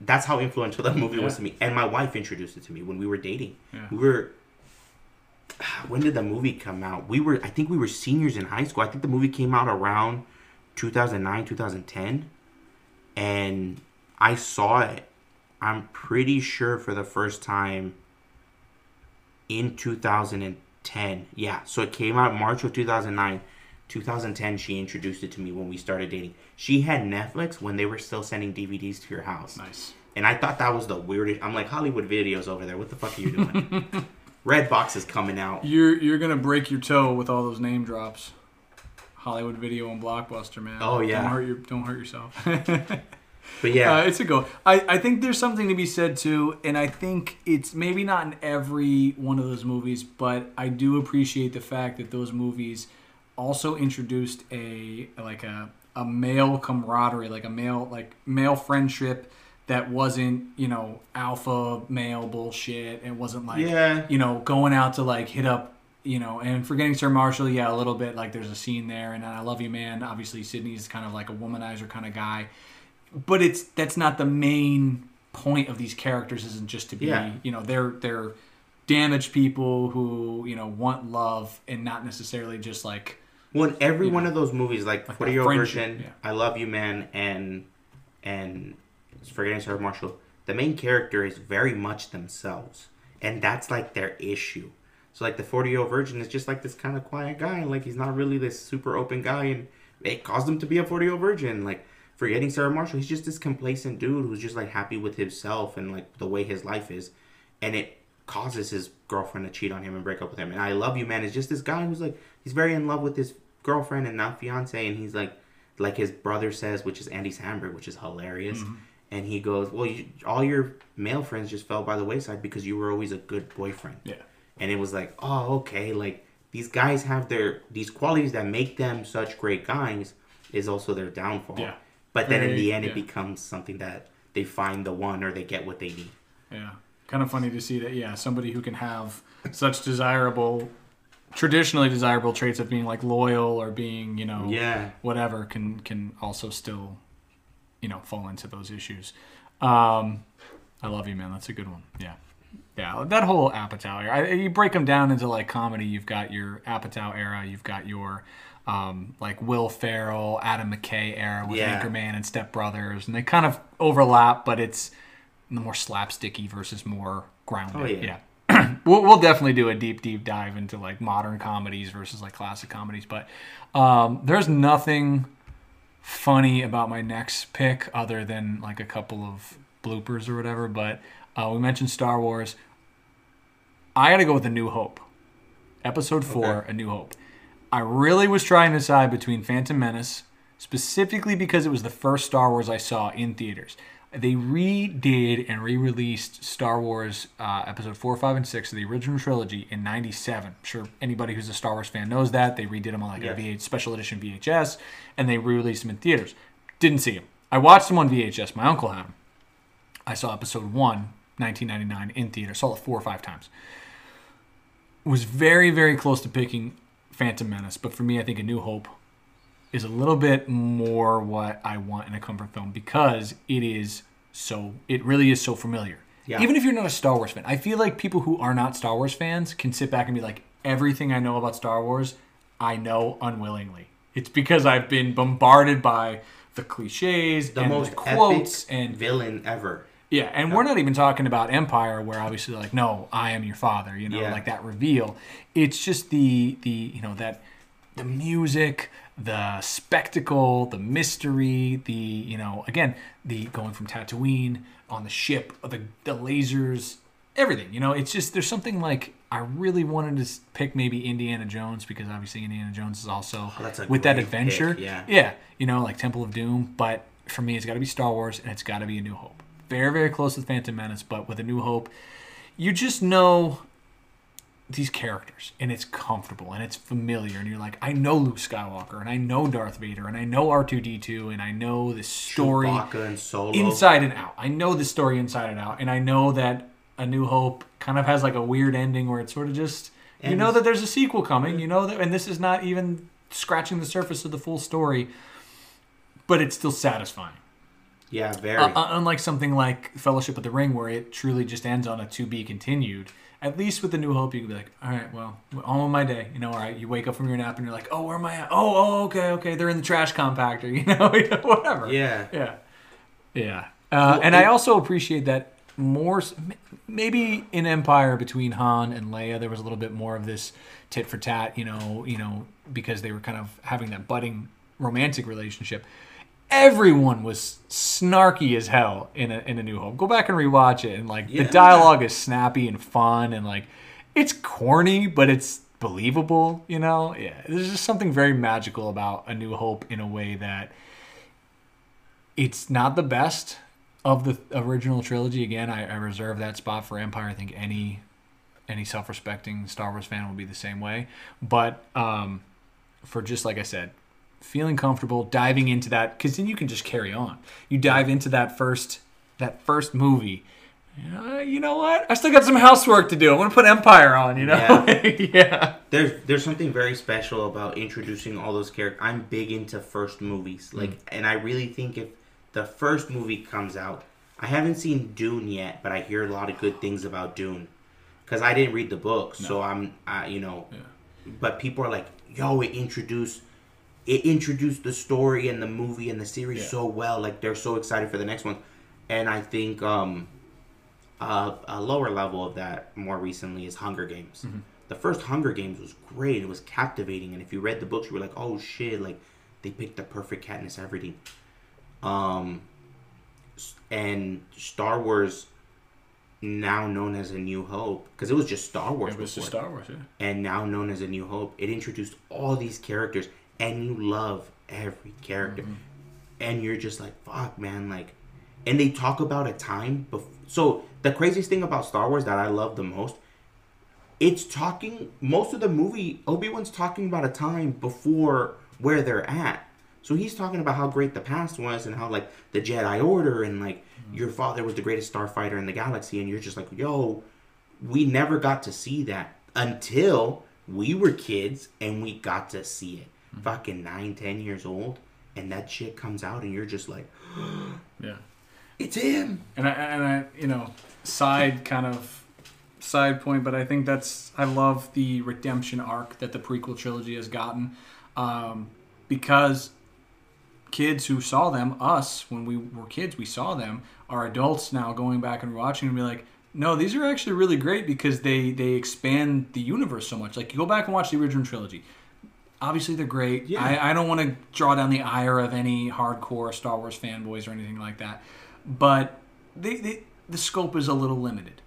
that's how influential that movie was to me. And my wife introduced it to me when we were dating. Yeah. We were when did the movie come out? We were I think we were seniors in high school. I think the movie came out around 2009, 2010, and I saw it. I'm pretty sure for the first time in 2010. Yeah, so it came out March of 2009. 2010, she introduced it to me when we started dating. She had Netflix when they were still sending DVDs to your house. nice. And I thought that was the weirdest. I'm like, Hollywood videos over there. What the fuck are you doing? Red Box is coming out. You're you're gonna break your toe with all those name drops. Hollywood Video and Blockbuster, man. Oh, yeah. Don't hurt your don't hurt yourself. But yeah, Uh, it's a go. I, I think there's something to be said too, and I think it's maybe not in every one of those movies, but I do appreciate the fact that those movies also introduced a like a a male camaraderie, like a male like male friendship that wasn't you know alpha male bullshit. It wasn't like Yeah. you know going out to like hit up you know, and forgetting Sir Marshall, yeah, a little bit like there's a scene there, and I love you, man. Obviously, Sydney's kind of like a womanizer kind of guy, but it's that's not the main point of these characters. Isn't just to be, Yeah. you know, they're they're damaged people who you know want love and not necessarily just like Well, in every one know, of those movies, like, like for that your friendship, version, yeah. I Love You Man, and and Forgetting Sarah Marshall, the main character is very much themselves, and that's like their issue. So like the forty year old virgin is just like this kind of quiet guy, and like he's not really this super open guy, and it caused him to be a forty year old virgin. Like Forgetting Sarah Marshall, he's just this complacent dude who's just like happy with himself and like the way his life is, and it causes his girlfriend to cheat on him and break up with him. And I Love You Man It's just this guy who's like he's very in love with his girlfriend and now fiance, and he's like like his brother says, which is Andy Samberg, which is hilarious. Mm-hmm. And he goes, "Well, you, all your male friends just fell by the wayside because you were always a good boyfriend." yeah, And it was like, "Oh, okay. Like these guys have their these qualities that make them such great guys is also their downfall." Yeah. But then in the end, yeah. it becomes something that they find the one or they get what they need. yeah. Kind of funny to see that. Yeah, somebody who can have such desirable, traditionally desirable traits of being like loyal or being you know Yeah. whatever can can also still you know fall into those issues um i love you man that's a good one yeah yeah that whole apatow era I, you break them down into like comedy you've got your apatow era you've got your um, like Will Ferrell, Adam McKay era with Yeah. Anchorman and Step Brothers, and they kind of overlap, but it's the more slapsticky versus more grounded. Oh, yeah. yeah. we'll, we'll definitely do a deep deep dive into like modern comedies versus like classic comedies but um, there's nothing funny about my next pick other than like a couple of bloopers or whatever but uh, we mentioned star wars i gotta go with a new hope episode 4 Okay. a new hope i really was trying to decide between phantom menace specifically because it was the first star wars i saw in theaters they redid and re-released Star Wars uh, Episode four, five, and six of the original trilogy in '97. I'm sure anybody who's a Star Wars fan knows that they redid them on like Yeah. a VH, special edition VHS, and they re-released them in theaters. Didn't see them. I watched them on VHS. My uncle had them. I saw Episode one, 1999, in theater. Saw it four or five times. Was very, very close to picking Phantom Menace, but for me, I think A New Hope is a little bit more what I want in a comfort film because it is so it really is so familiar. Yeah. Even if you're not a Star Wars fan, I feel like people who are not Star Wars fans can sit back and be like, everything I know about Star Wars, I know unwillingly. It's because I've been bombarded by the cliches The and most the quotes and villain ever. Yeah, and we're not even talking about Empire, where obviously like, no, I am your father, you know, Yeah. like that reveal. It's just the the you know that the music, the spectacle, the mystery, the you know again the going from Tatooine on the ship, the the lasers, everything. You know, it's just there's something like I really wanted to pick maybe Indiana Jones because obviously Indiana Jones is also Oh, with that adventure. pick, yeah. Yeah, you know, like Temple of Doom. But for me, it's got to be Star Wars, and it's got to be A New Hope. Very, very close with Phantom Menace, but with A New Hope, you just know these characters, and it's comfortable and it's familiar, and you're like, I know Luke Skywalker, and I know Darth Vader, and I know R two D two, and I know this story and inside and out. I know the story inside and out, and I know that A New Hope kind of has like a weird ending where it's sort of just you know that there's a sequel coming. You know that, and this is not even scratching the surface of the full story, but it's still satisfying. Yeah, very. Uh, uh, unlike something like Fellowship of the Ring, where it truly just ends on a to be continued. At least with the New Hope, you can be like, all right, well, on my day, you know, all right. You wake up from your nap and you're like, oh, where am I at? Oh, oh, okay, okay. They're in the trash compactor, you know, whatever. yeah. Yeah. Yeah. Uh, and I also appreciate that more, maybe in Empire between Han and Leia, there was a little bit more of this tit for tat, you know, you know, because they were kind of having that budding romantic relationship. Everyone was snarky as hell in a, in a New Hope. Go back and rewatch it, and like Yeah. the dialogue is snappy and fun, and like it's corny, but it's believable. You know, yeah. There's just something very magical about A New Hope in a way that it's not the best of the original trilogy. Again, I, I reserve that spot for Empire. I think any any self respecting Star Wars fan will be the same way. But um, for just like I said, feeling comfortable diving into that because then you can just carry on. You dive into that first that first movie. Uh, you know what? I still got some housework to do. I'm gonna put Empire on. You know, yeah. there's there's something very special about introducing all those characters. I'm big into first movies, Mm. like, and I really think if the first movie comes out, I haven't seen Dune yet, but I hear a lot of good things about Dune, because I didn't read the book, so I'm, I, you know, Yeah. but people are like, yo, it introduced. It introduced the story and the movie and the series Yeah. so well. Like they're so excited for the next one, and I think um, uh, a lower level of that more recently is Hunger Games. The first Hunger Games was great. It was captivating, and if you read the books, you were like, "Oh shit!" Like they picked the perfect Katniss Everdeen. Um, and Star Wars, now known as A New Hope, because it was just Star Wars It was just before, Star Wars, yeah. and now known as A New Hope, it introduced all these characters, and you love every character, Mm-hmm. and you're just like, "Fuck, man!" Like, and they talk about a time before. So the craziest thing about Star Wars that I love the most, it's talking. Most of the movie, Obi Wan's talking about a time before where they're at. So he's talking about how great the past was and how like the Jedi Order and like your father was the greatest starfighter in the galaxy, and you're just like, yo, we never got to see that until we were kids and we got to see it. Fucking nine, ten years old, and that shit comes out, and you're just like, Yeah. it's him. And I, and I, you know, side kind of side point, but I think that's I love the redemption arc that the prequel trilogy has gotten, um, because kids who saw them, us when we were kids, we saw them, are adults now going back and watching and be like, no, these are actually really great because they they expand the universe so much. Like you go back and watch the original trilogy. Obviously, they're great. Yeah. I, I don't want to draw down the ire of any hardcore Star Wars fanboys or anything like that, but they, they the scope is a little limited.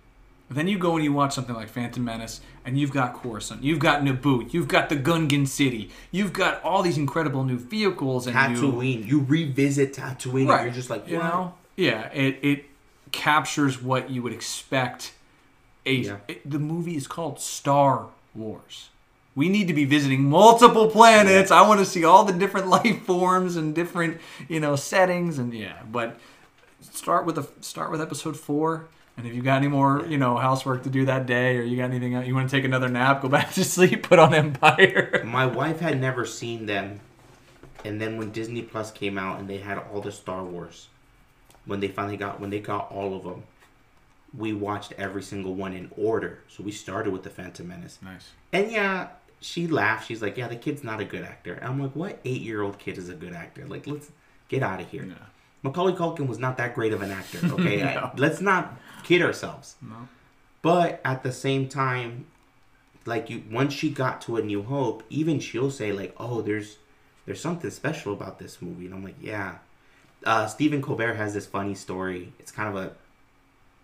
Then you go and you watch something like Phantom Menace, and you've got Coruscant, you've got Naboo, you've got the Gungan City, you've got all these incredible new vehicles and new Tatooine. You revisit Tatooine, and you're just like, you know, yeah, it it captures what you would expect. A Yeah. it- the movie is called Star Wars. We need to be visiting multiple planets. I want to see all the different life forms and different you know settings and yeah. But start with the start with episode four. And if you got any more, you know, housework to do that day, or you got anything else, you want to take another nap, go back to sleep, put on Empire. My wife had never seen them, and then when Disney Plus came out and they had all the Star Wars, when they finally got when they got all of them, we watched every single one in order. So we started with the Phantom Menace, Nice. and yeah, she laughed. She's like, "Yeah, the kid's not a good actor." And I'm like, "What eight year old kid is a good actor? Like, let's get out of here." Macaulay Culkin was not that great of an actor. Okay, I- let's not kid ourselves. No. But at the same time, like you, once she got to A New Hope, even she'll say like, "Oh, there's, there's something special about this movie," and I'm like, "Yeah." Uh, Stephen Colbert has this funny story. It's kind of a,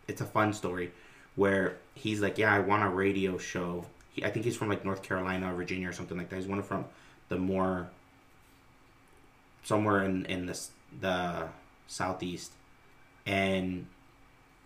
it's a fun story, where he's like, "Yeah, I want a radio show." He, I think he's from like North Carolina or Virginia or something like that. He's one from the more, somewhere in in the the southeast, and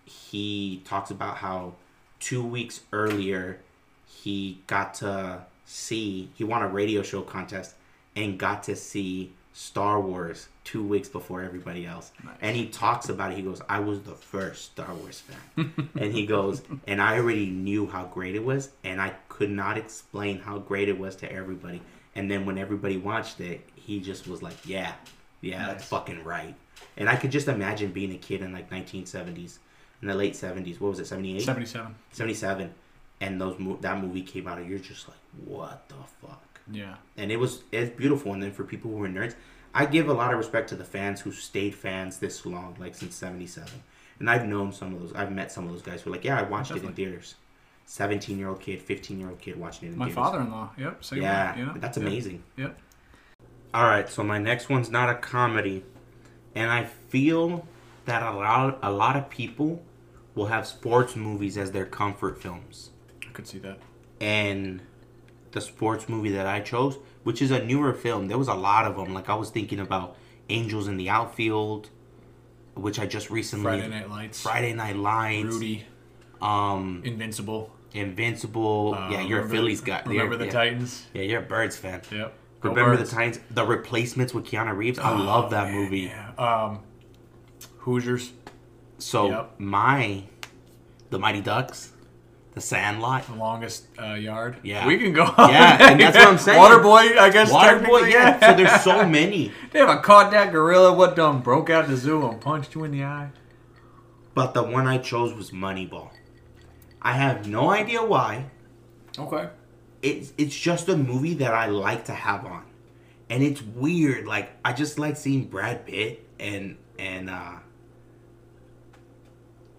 he talks about how two weeks earlier he got to see he won a radio show contest and got to see Star Wars two weeks before everybody else. Nice. And he talks about it. He goes, I was the first Star Wars fan. and he goes, and I already knew how great it was, and I could not explain how great it was to everybody. And then when everybody watched it, he just was like, Yeah, yeah, that's fucking right. And I could just imagine being a kid in like 1970s, in the late 70s. What was it, 78? 77. 77 and those that movie came out and you're just like what the fuck Yeah. and it was it's beautiful and then for people who are nerds i give a lot of respect to the fans who stayed fans this long like since 77 and i've known some of those i've met some of those guys who are like yeah i watched it in theaters 17 year old kid 15 year old kid watching it in My theaters father-in-law. Yep. Same yeah way, you know? that's Yep. amazing Yep. all right so my next one's not a comedy and i feel that a lot a lot of people will have sports movies as their comfort films I could see that. and the sports movie that I chose, which is a newer film. There was a lot of them. Like I was thinking about Angels in the Outfield, which I just recently Friday Night Lights. Friday Night Lights, Rudy. um, Invincible. Invincible. Uh, yeah, you're a Phillies guy. Remember You're- the yeah. Titans? Yeah, you're a Birds fan. Yep. Go Remember Birds. the Titans, the replacements with Keanu Reeves. I Oh, love that man, movie. Yeah. Um, Hoosiers. So Yep. my, the Mighty Ducks, The Sandlot. The longest uh, yard. Yeah. we can go. Yeah, and that's what I'm saying. Waterboy, I guess. Waterboy, yeah. So there's so many. Damn, I caught that gorilla. What done? Broke out the zoo and punched you in the eye. But the one I chose was Moneyball. I have no idea why. Okay. It's it's just a movie that I like to have on, and it's weird. Like I just like seeing Brad Pitt and and uh,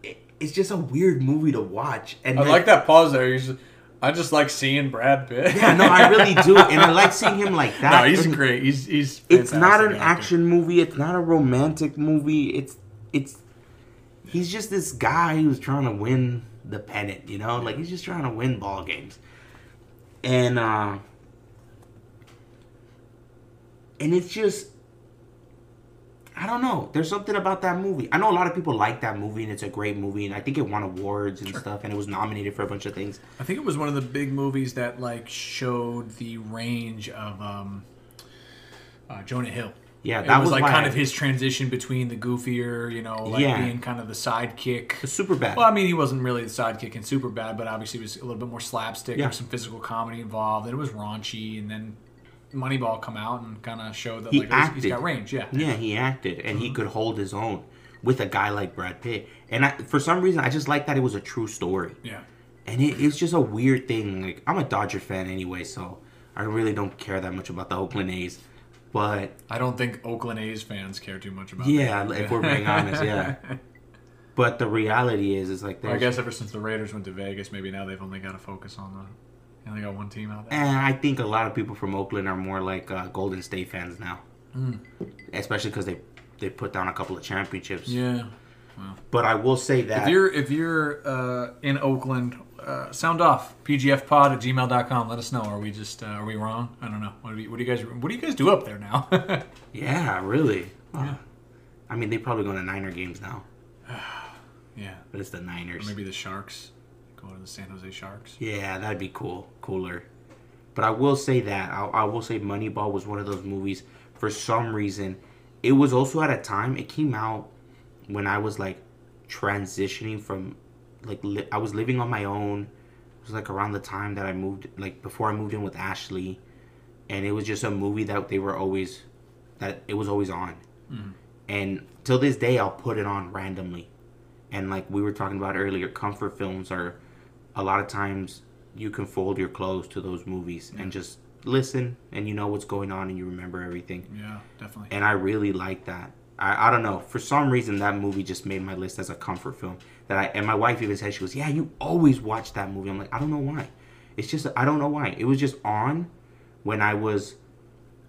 it, it's just a weird movie to watch. And I then- like that pause there. Just, I just like seeing Brad Pitt. Yeah, no, I really do, and I like seeing him like that. no, he's And great. He's he's. It's not an actor. action movie. It's not a romantic movie. It's it's he's just this guy who's trying to win the pennant. You know, like he's just trying to win ball games, and uh, and it's just. I don't know. There's something about that movie. I know a lot of people like that movie, and it's a great movie, and I think it won awards and stuff, and it was nominated for a bunch of things. I think it was one of the big movies that like showed the range of um, uh, Jonah Hill. Yeah, It that was, was like kind I- of his transition between the goofier, you know, like Yeah. being kind of the sidekick. Super bad. Well, I mean, he wasn't really the sidekick in Super Bad, but obviously it was a little bit more slapstick. There Yeah. was some physical comedy involved, and it was raunchy. And then Moneyball come out and kind of showed that He like he's- he's acted. got range. Yeah, Yeah, he acted, and Mm-hmm. he could hold his own with a guy like Brad Pitt. And I, for some reason, I just like that it was a true story. yeah. And it, it's just a weird thing. Like I'm a Dodger fan anyway, so I really don't care that much about the Oakland A's. But I don't think Oakland A's fans care too much about. yeah, that. if we're being honest, yeah. But the reality is, is like Well, I guess ever since the Raiders went to Vegas, maybe now they've only got to focus on the. They only got one team out there. And I think a lot of people from Oakland are more like uh, Golden State fans now, Mm. especially because they they put down a couple of championships. Yeah. But I will say that If you're if you're uh, in Oakland, uh, sound off pgfpod at gmail.com. Let us know. Are we just uh, are we wrong? I don't know. What do you, what do you guys what do you guys do up there now? Yeah, really. Wow. I mean, they probably go to Niner games now, yeah. but it's the Niners. Maybe the Sharks. Go to the San Jose Sharks. Yeah, that'd be cool, cooler. But I will say that I, I will say Moneyball was one of those movies. For some reason, it was also at a time it came out when I was like transitioning from like li- I was living on my own. It was like around the time that I moved, like before I moved in with Ashley, and it was just a movie that they were always that it was always on. Mm-hmm. And till this day, I'll put it on randomly. And like we were talking about earlier, comfort films are a lot of times you can fold your clothes to those movies and just listen and you know what's going on and you remember everything. Yeah, definitely. And I really like that. I, I don't know. For some reason that movie just made my list as a comfort film. That I and my wife even said she goes, Yeah, you always watch that movie. I'm like, I don't know why. It's just I don't know why. It was just on when I was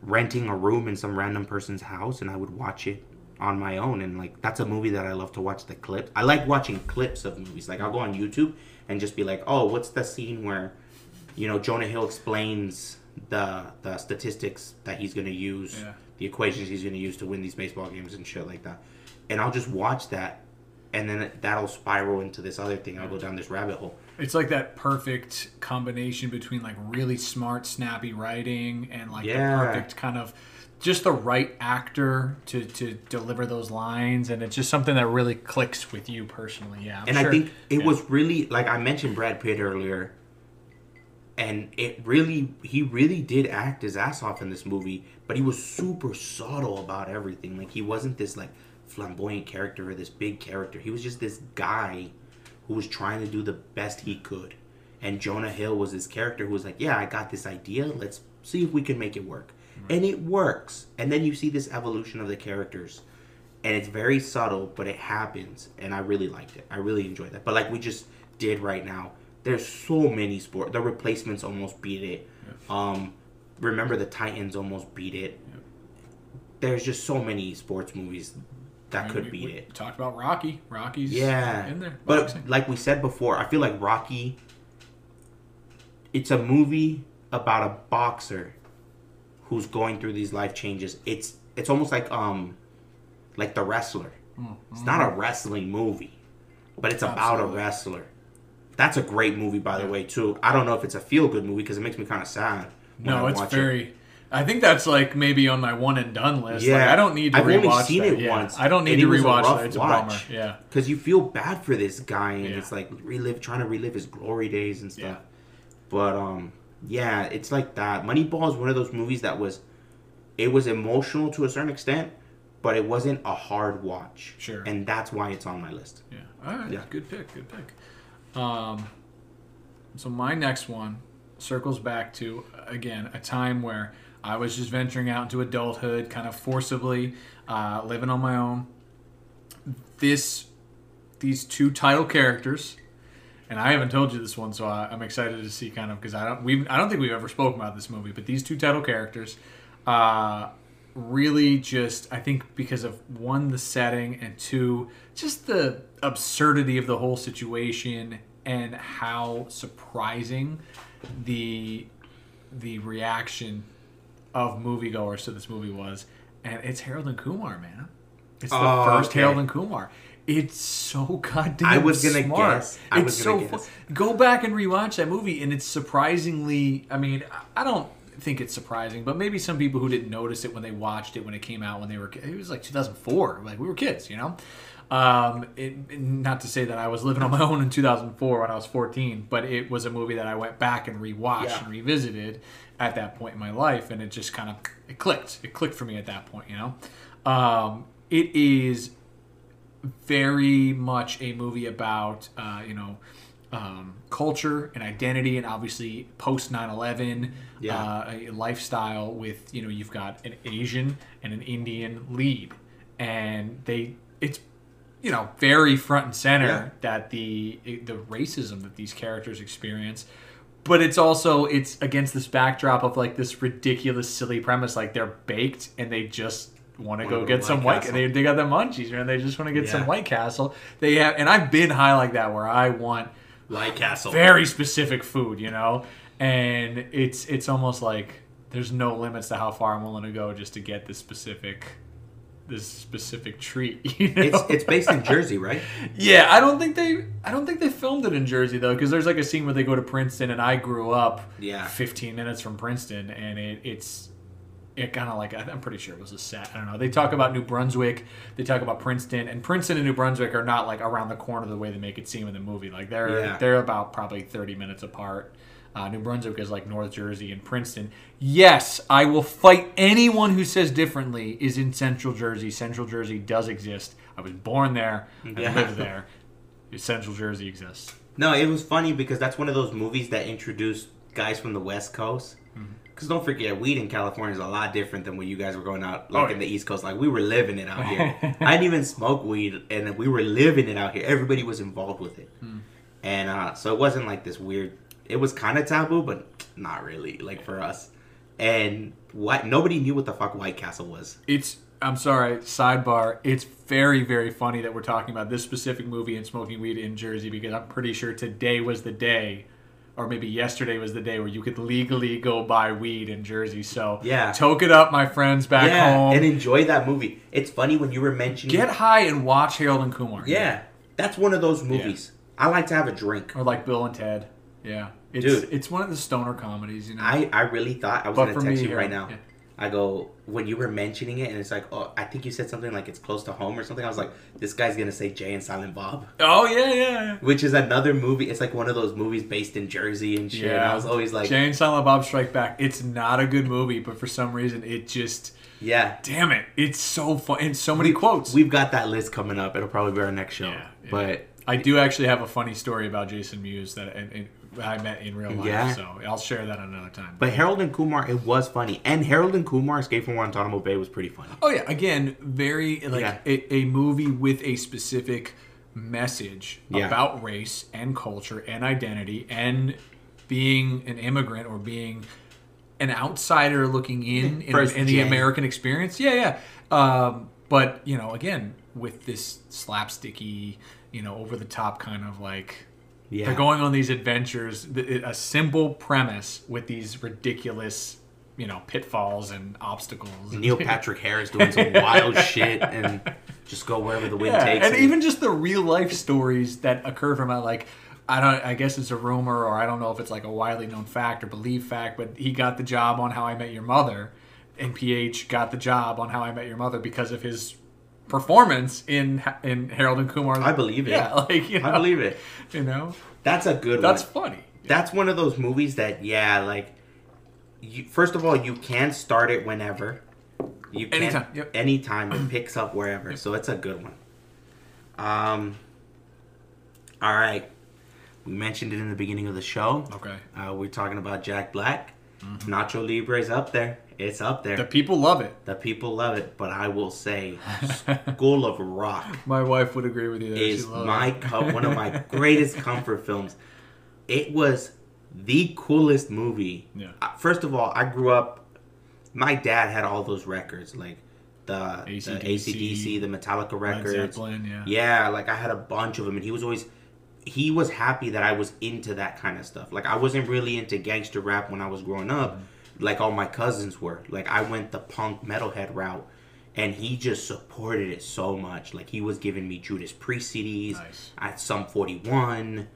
renting a room in some random person's house and I would watch it on my own and like that's a movie that I love to watch the clips. I like watching clips of movies. Like I'll go on YouTube and just be like, "Oh, what's the scene where you know Jonah Hill explains the the statistics that he's going to use, Yeah. The equations he's going to use to win these baseball games and shit like that." And I'll just watch that and then that'll spiral into this other thing. I'll go down this rabbit hole. It's like that perfect combination between like really smart, snappy writing and like Yeah. the perfect kind of just the right actor to, to deliver those lines, and it's just something that really clicks with you personally. Yeah, I'm and sure- I think it yeah. was really like I mentioned Brad Pitt earlier, and it really he really did act his ass off in this movie, but he was super subtle about everything. Like he wasn't this like flamboyant character or this big character. He was just this guy who was trying to do the best he could. And Jonah Hill was this character who was like, "Yeah, I got this idea. Let's see if we can make it work." And it works. And then you see this evolution of the characters and it's very subtle, but it happens, and I really liked it. I really enjoyed that. But like we just did right now, there's so many sport. The replacements almost beat it. Um, remember the Titans almost beat it. There's just so many sports movies that I mean, could we- beat we it. Talked about Rocky. Rocky's Yeah, in there. but like we said before, I feel like Rocky. It's a movie about a boxer who's going through these life changes. It's it's almost like um, like the wrestler. It's not a wrestling movie, but it's about Mm-hmm. A wrestler. That's a great movie, by the way, too. I don't know if it's a feel good movie because it makes me kind of sad. When I no, it's watch it. very. I think that's like maybe on my one and done list. Like, Yeah. I don't need to I've rewatch only seen that. it Yeah. once, I don't need to a rewatch that. It's a watch. bummer. Yeah. because you feel bad for this guy and Yeah. it's like relive trying to relive his glory days and stuff Yeah. but um yeah it's like that moneyball is one of those movies that was it was emotional to a certain extent but it wasn't a hard watch Sure. and that's why it's on my list Yeah. All right. Yeah. Good pick. Good pick. Um, so my next one circles back to again a time where I was just venturing out into adulthood, kind of forcibly uh, living on my own. This, these two title characters, and I haven't told you this one, so I, I'm excited to see kind of because I don't we I don't think we've ever spoken about this movie, but these two title characters, uh, really just I think because of one the setting and two just the absurdity of the whole situation and how surprising the the reaction of moviegoers to this movie was, and it's Harold and Kumar, man. It's the Oh, first okay. Harold and Kumar. It's so goddamn. I was gonna smart. guess. I it's was so gonna fu- Go back and rewatch that movie, and it's surprisingly. I mean, I- don't think it's surprising, but maybe some people who didn't notice it when they watched it when it came out when they were. It was like 2004. Like we were kids, you know. Um, it, not to say that I was living on my own in 2004 when I was 14, but it was a movie that I went back and rewatched Yeah. and revisited at that point in my life, and it just kind of it clicked. It clicked for me at that point, you know. Um, it is very much a movie about uh, you know um, culture and identity and obviously post 9-11 Yeah. uh, lifestyle with you know you've got an asian and an indian lead and they it's you know very front and center Yeah. that the the racism that these characters experience but it's also it's against this backdrop of like this ridiculous silly premise like they're baked and they just want to go get some White Castle. they, they got the munchies and they just want to get some white castle they have and i've been high like that where i want White Castle. very specific food you know and it's it's almost like there's no limits to how far i'm willing to go just to get this specific this specific treat you know? It's it's based in Jersey, right? Yeah, I don't think they I don't think they filmed it in Jersey though because there's like a scene where they go to Princeton and I grew up Yeah. 15 minutes from Princeton and it, it's it kind of like I'm pretty sure it was a set. I don't know. They talk about New Brunswick, they talk about Princeton, and Princeton and New Brunswick are not like around the corner the way they make it seem in the movie. Like they're Yeah. they're about probably 30 minutes apart. Uh, New Brunswick is like North Jersey and Princeton. Yes, I will fight anyone who says differently is in Central Jersey. Central Jersey does exist. I was born there. I Yeah. live there. Central Jersey exists. No, it was funny because that's one of those movies that introduced guys from the West Coast. Mm-hmm. Because don't forget, weed in California is a lot different than when you guys were going out, like Oh, in the East Coast. Like we were living it out here. I didn't even smoke weed, and we were living it out here. Everybody was involved with it, Hmm. and uh, so it wasn't like this weird. It was kind of taboo, but not really, like for us. And what nobody knew what the fuck White Castle was. It's I'm sorry, sidebar. It's very, very funny that we're talking about this specific movie and smoking weed in Jersey because I'm pretty sure today was the day, or maybe yesterday was the day where you could legally go buy weed in Jersey. So Yeah. toke it up, my friends back yeah, home. and enjoy that movie. It's funny when you were mentioning. Get high and watch Harold and Kumar. yeah, that's one of those movies. I like to have a drink. Or like Bill and Ted. Yeah. It's, Dude. it's one of the stoner comedies, you know. I, I really thought I was But gonna text me, you right now. yeah. I go when you were mentioning it, and it's like, oh, I think you said something like it's close to home or something. I was like, this guy's gonna say Jay and Silent Bob, oh yeah, yeah. which is another movie. It's like one of those movies based in Jersey and shit. Yeah. And I was always like, Jay and Silent Bob Strike Back. It's not a good movie, but for some reason it just yeah. damn it, it's so fun and so many quotes. We've got that list coming up. It'll probably be our next show. Yeah, yeah. But I do actually have a funny story about Jason Mewes that and, and I met in real life, Yeah. so I'll share that another time. but Harold and Kumar, it was funny, and Harold and Kumar Escape from Guantanamo Bay was pretty funny. oh yeah, again, very like Yeah. a, a movie with a specific message Yeah. about race and culture and identity and being an immigrant or being an outsider looking in in, in the. American experience. Yeah, yeah. Um, but you know, again, with this slapsticky, you know, over the top kind of like Yeah, they're going on these adventures, a simple premise with these ridiculous, you know, pitfalls and obstacles. Neil Patrick Harris doing some wild shit and just go wherever the wind yeah, takes. and even just the real life stories that occur from it, like. I don't. I guess it's a rumor, or I don't know if it's like a widely known fact or believed fact. But he got the job on How I Met Your Mother, and PH got the job on How I Met Your Mother because of his performance in in Harold and Kumar. I believe it. Yeah, like you know, I believe it. You know, That's a good one. that's one. funny. That's one of those movies that, yeah, like, you, first of all, you can start it whenever. You can Anytime, yep. anytime it picks up wherever. So it's a good one. Um. All right, we mentioned it in the beginning of the show. Okay. Uh, we're talking about Jack Black. Nacho Libre is up there. It's up there. The people love it. The people love it, but I will say, School of Rock My wife would agree with you. There. is my it. co- one of my greatest comfort films. It was the coolest movie. Yeah. Uh, First of all, I grew up. My dad had all those records, like the the AC/DC, ACDC, the Metallica records. Zeppelin, yeah. Yeah, like I had a bunch of them, and he was always he was happy that I was into that kind of stuff. Like I wasn't really into gangster rap when I was growing up, Mm-hmm. Like all my cousins were. Like I went the punk metalhead route, and he just supported it so much. Like he was giving me Judas Priest CDs, Nice. at Sum forty one,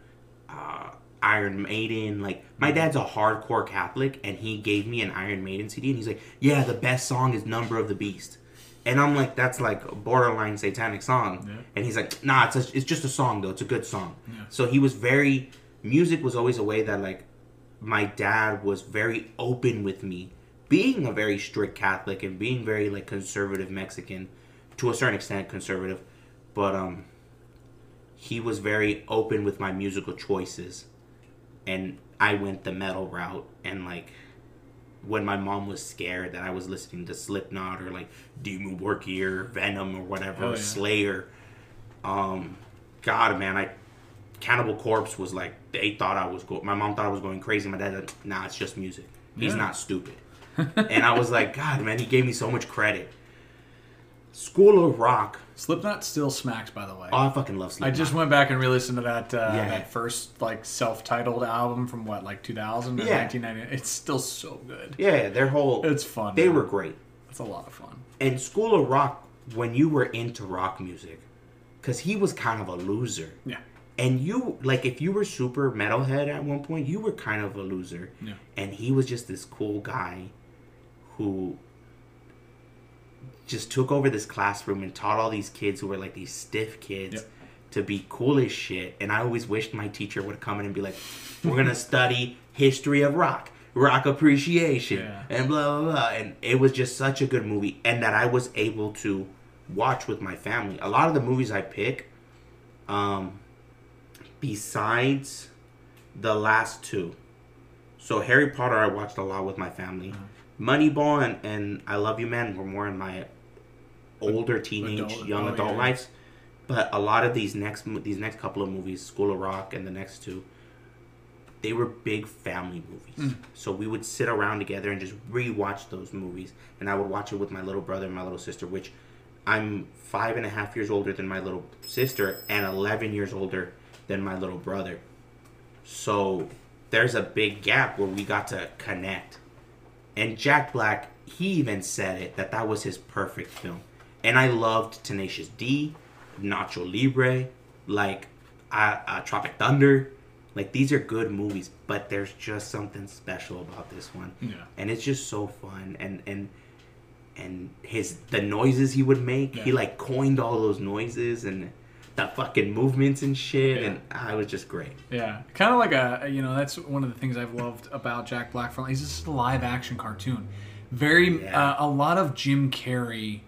uh, Iron Maiden. Like my dad's a hardcore Catholic, and he gave me an Iron Maiden CD, and he's like, "Yeah, the best song is Number of the Beast." And I'm like, that's like a borderline satanic song. Yeah. And he's like, nah, it's, a, it's just a song though. It's a good song. Yeah. So he was very, music was always a way that like my dad was very open with me. Being a very strict Catholic and being very like conservative Mexican, to a certain extent conservative, but um, he was very open with my musical choices. And I went the metal route and like when my mom was scared that I was listening to Slipknot or like Worky or Venom or whatever, Oh, yeah. Slayer. Um, God, man, I Cannibal Corpse was like they thought I was go- my mom thought I was going crazy. My dad, like, nah, it's just music. He's Yeah. not stupid. and I was like, God, man, he gave me so much credit. School of Rock. Slipknot still smacks, by the way. Oh, I fucking love Slipknot. I just went back and re-listened to that uh, Yeah. that first like self-titled album from what like 2000 or Yeah. 1990. It's still so good. yeah, their whole It's fun. they man. were great. It's a lot of fun. and School of Rock when you were into rock music, because he was kind of a loser. Yeah. And you like if you were super metalhead at one point, you were kind of a loser. Yeah. And he was just this cool guy who just took over this classroom and taught all these kids who were like these stiff kids Yep. to be cool as shit. And I always wished my teacher would come in and be like, We're gonna study history of rock, rock appreciation, Yeah. and blah blah blah. And it was just such a good movie and that I was able to watch with my family. A lot of the movies I pick, um, besides the last two. So Harry Potter I watched a lot with my family. Uh-huh. Moneyball and, and I Love You Man were more in my older teenage, Adult- young oh, adult yeah. lives. But a lot of these next these next couple of movies, School of Rock and the next two, they were big family movies. Mm. So we would sit around together and just rewatch those movies. And I would watch it with my little brother and my little sister, which I'm five and a half years older than my little sister and 11 years older than my little brother. So there's a big gap where we got to connect. And Jack Black, he even said it that that was his perfect film. And I loved Tenacious D, Nacho Libre, like uh, uh, Tropic Thunder. Like these are good movies, but there's just something special about this one. Yeah. And it's just so fun and and and his the noises he would make, he like coined all those noises and the fucking movements and shit Yeah. and ah, it was just great. Yeah, kind of like a you know that's one of the things I've loved about Jack Black. From he's just a live action cartoon, very Yeah. uh, a lot of Jim Carrey,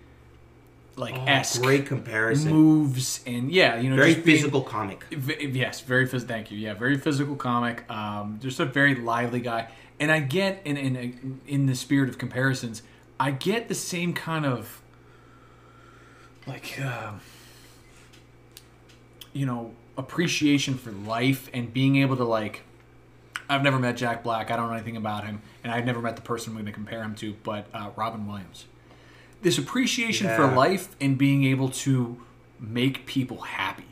like Oh, great comparison. moves and yeah, you know, Very just being- physical comic. V- yes, very phys- Thank you. Yeah, very physical comic. Um, just a very lively guy, and I get in in in the spirit of comparisons, I get the same kind of like um you know appreciation for life and being able to like. I've never met Jack Black. I don't know anything about him, and I've never met the person I'm going to compare him to. But uh, Robin Williams, this appreciation for life and being able to make people happy.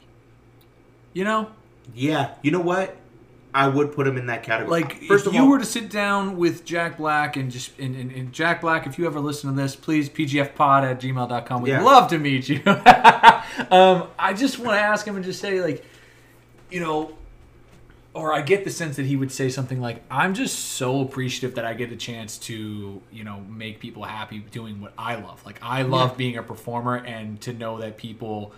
You know, Yeah, you know what? I would put him in that category. like first if of you all, were to sit down with Jack Black and just and, and, and Jack Black, if you ever listen to this, please pgfpod at gmail.com. We'd Yeah. love to meet you. um, I just want to ask him and just say, like, you know, or I get the sense that he would say something like, "I'm just so appreciative that I get a chance to, you know, make people happy doing what I love. Like I love Yeah. being a performer and to know that people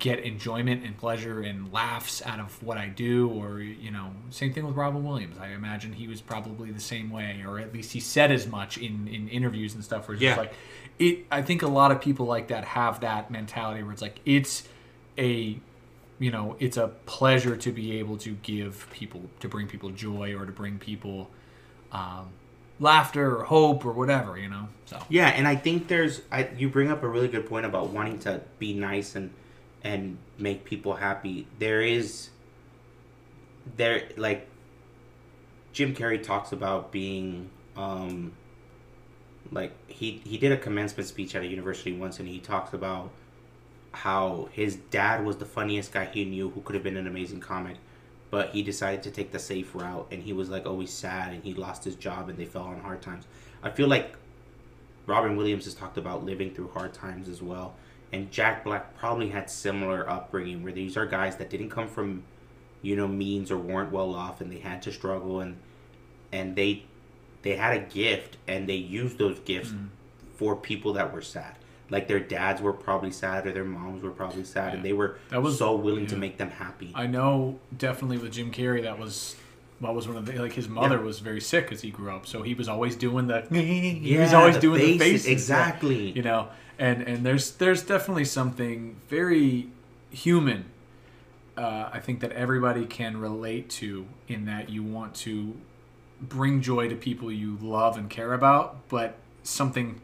get enjoyment and pleasure and laughs out of what I do or you know, same thing with Robin Williams. I imagine he was probably the same way or at least he said as much in in interviews and stuff where it's just Yeah. like it I think a lot of people like that have that mentality where it's like it's a you know it's a pleasure to be able to give people to bring people joy or to bring people um, laughter or hope or whatever you know so Yeah, and I think there's I, you bring up a really good point about wanting to be nice and and make people happy. There is there like Jim Carrey talks about being um like he he did a commencement speech at a university once and he talks about how his dad was the funniest guy he knew who could have been an amazing comic but he decided to take the safe route and he was like always sad and he lost his job and they fell on hard times i feel like robin williams has talked about living through hard times as well and jack black probably had similar upbringing where these are guys that didn't come from you know means or weren't well off and they had to struggle and and they they had a gift and they used those gifts mm-hmm. for people that were sad like their dads were probably sad or their moms were probably sad and they were That was- so willing to make them happy i know definitely with jim carrey that was what was one of the like his mother Yeah. was very sick as he grew up so he was always doing the he Yeah, was always the doing the faces, faces yeah. exactly. you know and and there's there's definitely something very human uh, I think that everybody can relate to in that you want to bring joy to people you love and care about, but something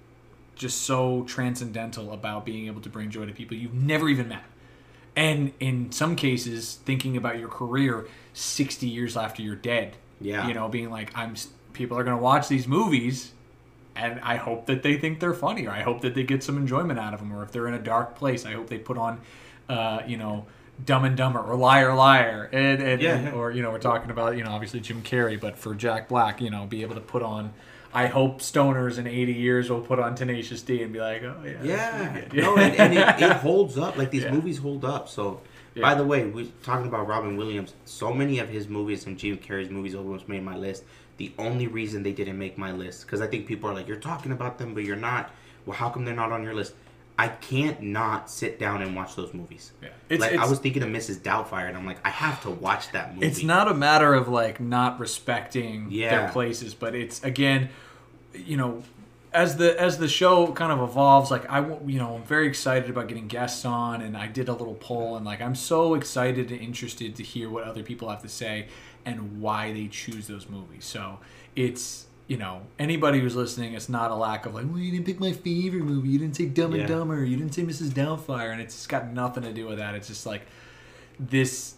just so transcendental about being able to bring joy to people you've never even met. And in some cases, thinking about your career 60 years after you're dead. Yeah. You know, being like, I'm people are going to watch these movies and I hope that they think they're funny, or I hope that they get some enjoyment out of them, or if they're in a dark place, I hope they put on, uh, you know, Dumb and Dumber or Liar Liar, and, and, Yeah, and- or you know, we're talking about you know obviously Jim Carrey, but for Jack Black, you know, be able to put on. I hope stoners in 80 years will put on Tenacious D and be like, oh yeah, Yeah, pretty no, and, and it, it holds up. Like these Yeah. movies hold up. So, Yeah. by the way, we're talking about Robin Williams. So many of his movies and Jim Carrey's movies almost made my list. The only reason they didn't make my list because I think people are like, "You're talking about them, but you're not." Well, how come they're not on your list? I can't not sit down and watch those movies. Yeah. It's- like I was thinking of Mrs. Doubtfire, and I'm like, I have to watch that movie. It's not a matter of like not respecting Yeah. their places, but it's again, you know, as the as the show kind of evolves, like I, you know, I'm very excited about getting guests on, and I did a little poll, and like I'm so excited and interested to hear what other people have to say and why they choose those movies. So it's you know anybody who's listening, it's not a lack of like, well, you didn't pick my favorite movie, you didn't say Dumb and Yeah. Dumber, you didn't say Mrs. Doubtfire, and it's got nothing to do with that. It's just like this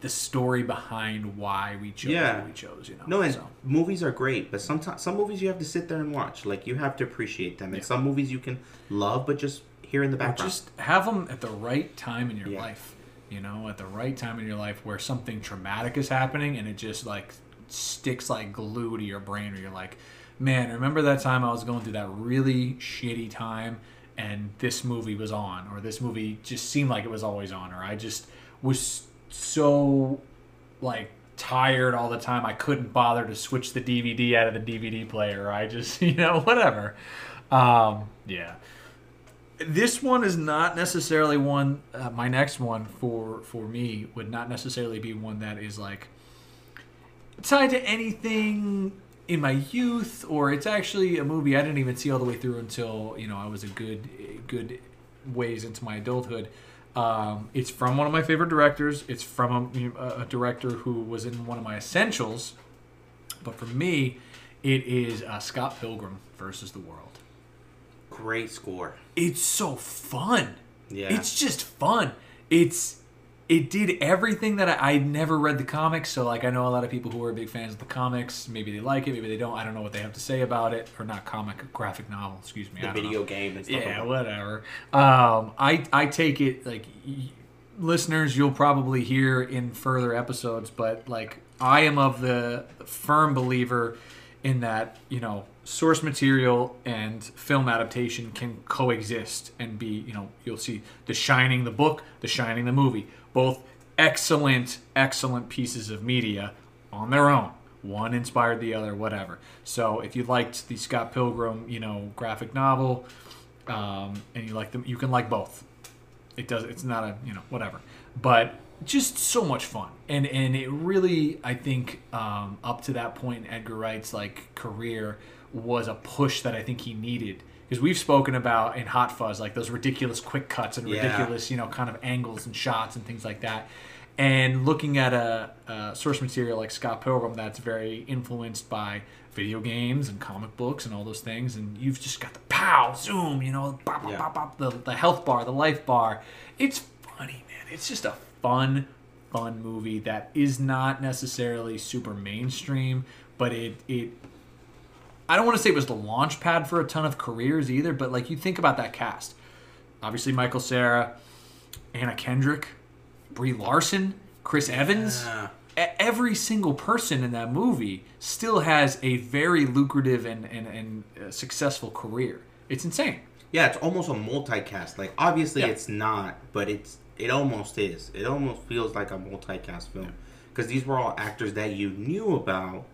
the story behind why we chose Yeah. what we chose, you know. No, and so. movies are great, but sometimes some movies you have to sit there and watch. Like you have to appreciate them, and Yeah. some movies you can love, but just here in the Or background. just have them at the right time in your Yeah. life. You know, at the right time in your life where something traumatic is happening and it just like sticks like glue to your brain, or you're like, man, remember that time I was going through that really shitty time and this movie was on, or this movie just seemed like it was always on, or I just was so like tired all the time I couldn't bother to switch the DVD out of the DVD player. I just, you know, whatever. Um, yeah this one is not necessarily one uh, my next one for for me would not necessarily be one that is like tied to anything in my youth or it's actually a movie I didn't even see all the way through until you know I was a good good ways into my adulthood. Um, it's from one of my favorite directors. It's from a, a director who was in one of my essentials. But for me it is uh, Scott Pilgrim versus the World Great score. it's so fun. Yeah. It's just fun. It's it did everything that I, I never read the comics, so like I know a lot of people who are big fans of the comics. Maybe they like it, maybe they don't. I don't know what they have to say about it, or not comic, graphic novel. Excuse me. I The don't know. video game and stuff. Yeah, like whatever. Um, I I take it like y- listeners, you'll probably hear in further episodes, but like I am of the firm believer in that you know source material and film adaptation can coexist and be you know you'll see The Shining the book, The Shining the movie, both excellent, excellent pieces of media on their own. One inspired the other, whatever. So if you liked the Scott Pilgrim, you know, graphic novel, um, and you like them, you can like both. It does. It's not a you know whatever, but just so much fun, and and it really I think um, up to that point in Edgar Wright's like career was a push that I think he needed because we've spoken about in Hot Fuzz like those ridiculous quick cuts and Yeah. ridiculous you know kind of angles and shots and things like that. And looking at a, a source material like Scott Pilgrim that's very influenced by video games and comic books and all those things, and you've just got the pow, zoom, you know, bop, bop, Yeah. bop, bop, the, the health bar, the life bar. It's funny, man. It's just a fun, fun movie that is not necessarily super mainstream, but it it I don't want to say it was the launch pad for a ton of careers either, but like you think about that cast. Obviously Michael Cera, Anna Kendrick, Brie Larson, Chris Evans. Yeah. Every single person in that movie still has a very lucrative and, and, and uh, successful career. It's insane. Yeah, it's almost a multicast. Like obviously Yeah. it's not, but it's it almost is. It almost feels like a multicast film because these were all actors that you knew about,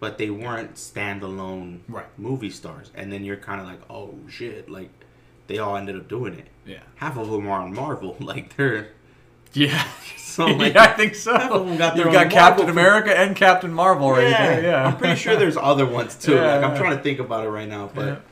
but they weren't standalone Right. movie stars. And then you're kind of like, oh shit, like they all ended up doing it. Yeah. Half of them are on Marvel. Like they're Yeah. so like yeah, I think so. half of them got You've got Captain Marvel- America and Captain Marvel right there. Yeah. I'm pretty sure there's other ones too. Yeah, like I'm trying to think about it right now, but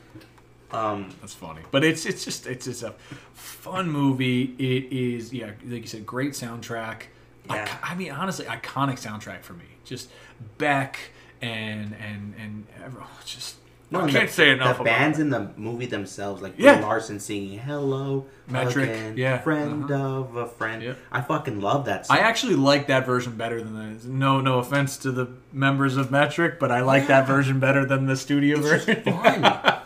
um, That's funny, but it's it's just it's just a fun movie. It is yeah, like you said, great soundtrack. Yeah. Ico- I mean, honestly, iconic soundtrack for me. Just Beck and and and ever- oh, just I can't the, say enough The bands in the movie themselves, like Yeah. Larson singing "Hello, Metric, again, yeah, friend uh-huh. of a friend." Yep. I fucking love that song. I actually like that version better than the no no offense to the members of Metric, but I like that version better than the studio It's version. fun.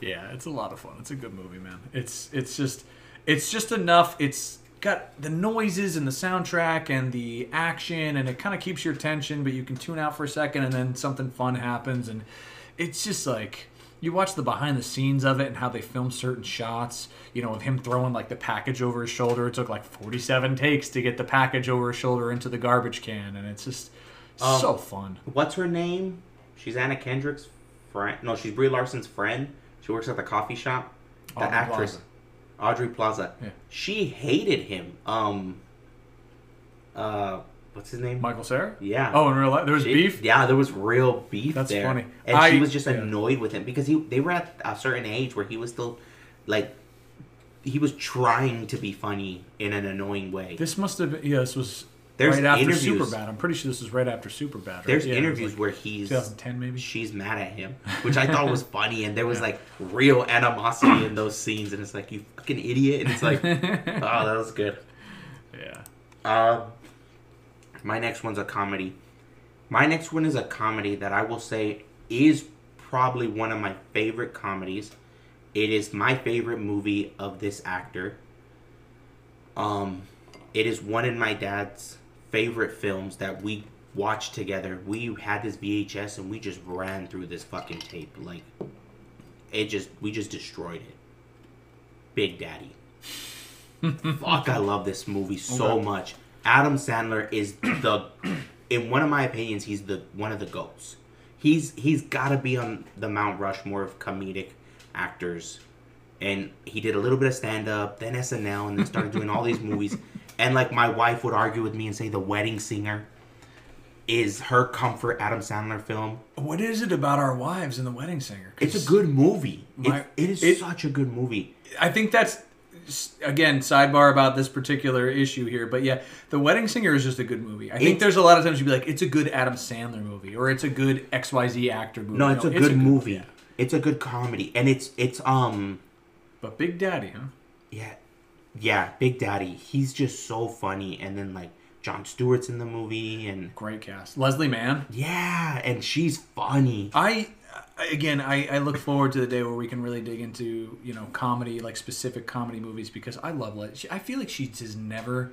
Yeah, it's a lot of fun. It's a good movie, man. It's it's just it's just enough. It's got the noises and the soundtrack and the action, and it kind of keeps your attention, but you can tune out for a second, and then something fun happens, and it's just like you watch the behind the scenes of it and how they film certain shots. You know, of him throwing like the package over his shoulder. It took like forty-seven takes to get the package over his shoulder into the garbage can, and it's just Um, so fun. What's her name? She's Anna Kendrick's friend. No, she's Brie Larson's friend. She works at the coffee shop. The Aubrey actress. Aubrey Plaza. Yeah. She hated him. Um. Uh, what's his name? Michael Cera. Yeah. Oh, in real life, there was She- beef. Yeah, there was real beef That's there. funny. And I- she was just yeah. annoyed with him because he they were at a certain age where he was still like he was trying to be funny in an annoying way. This must have been yeah. This was There's right after interviews- Superbad. I'm pretty sure this was right after Superbad. Right? There's Yeah, interviews like where he's 2010 maybe. she's mad at him, which I thought was funny, and there was Yeah. like real animosity in those scenes, and it's like you fucking idiot, and it's like, oh, that was good. Yeah. Uh, my next one's a comedy. My next one is a comedy that I will say is probably one of my favorite comedies. It is my favorite movie of this actor. Um, it is one of my dad's favorite films that we watched together. We had this VHS and we just ran through this fucking tape. Like, it just we just destroyed it. Big Daddy. Fuck, I love this movie so Okay. much. Adam Sandler is the, in one of my opinions, he's the one of the goats. He's he's got to be on the Mount Rushmore of comedic actors, and he did a little bit of stand up, then SNL, and then started doing all these movies. And like my wife would argue with me and say, The Wedding Singer is her comfort Adam Sandler film. What is it about our wives in The Wedding singer? It's a good movie. My- it, it is it- such a good movie. I think that's again sidebar about this particular issue here, but yeah, The Wedding Singer is just a good movie. I think It's- there's a lot of times you'd be like, it's a good Adam Sandler movie, or it's a good X Y Z actor movie. No, it's a No, good movie. yeah. It's a good comedy, and it's it's um But Big Daddy, huh? yeah yeah Big Daddy. He's just so funny, and then like Jon Stewart's in the movie, and Great cast. Leslie Mann. yeah, and she's funny. I again, I, I look forward to the day where we can really dig into you know comedy, like specific comedy movies, because I love. She, I feel like she has never,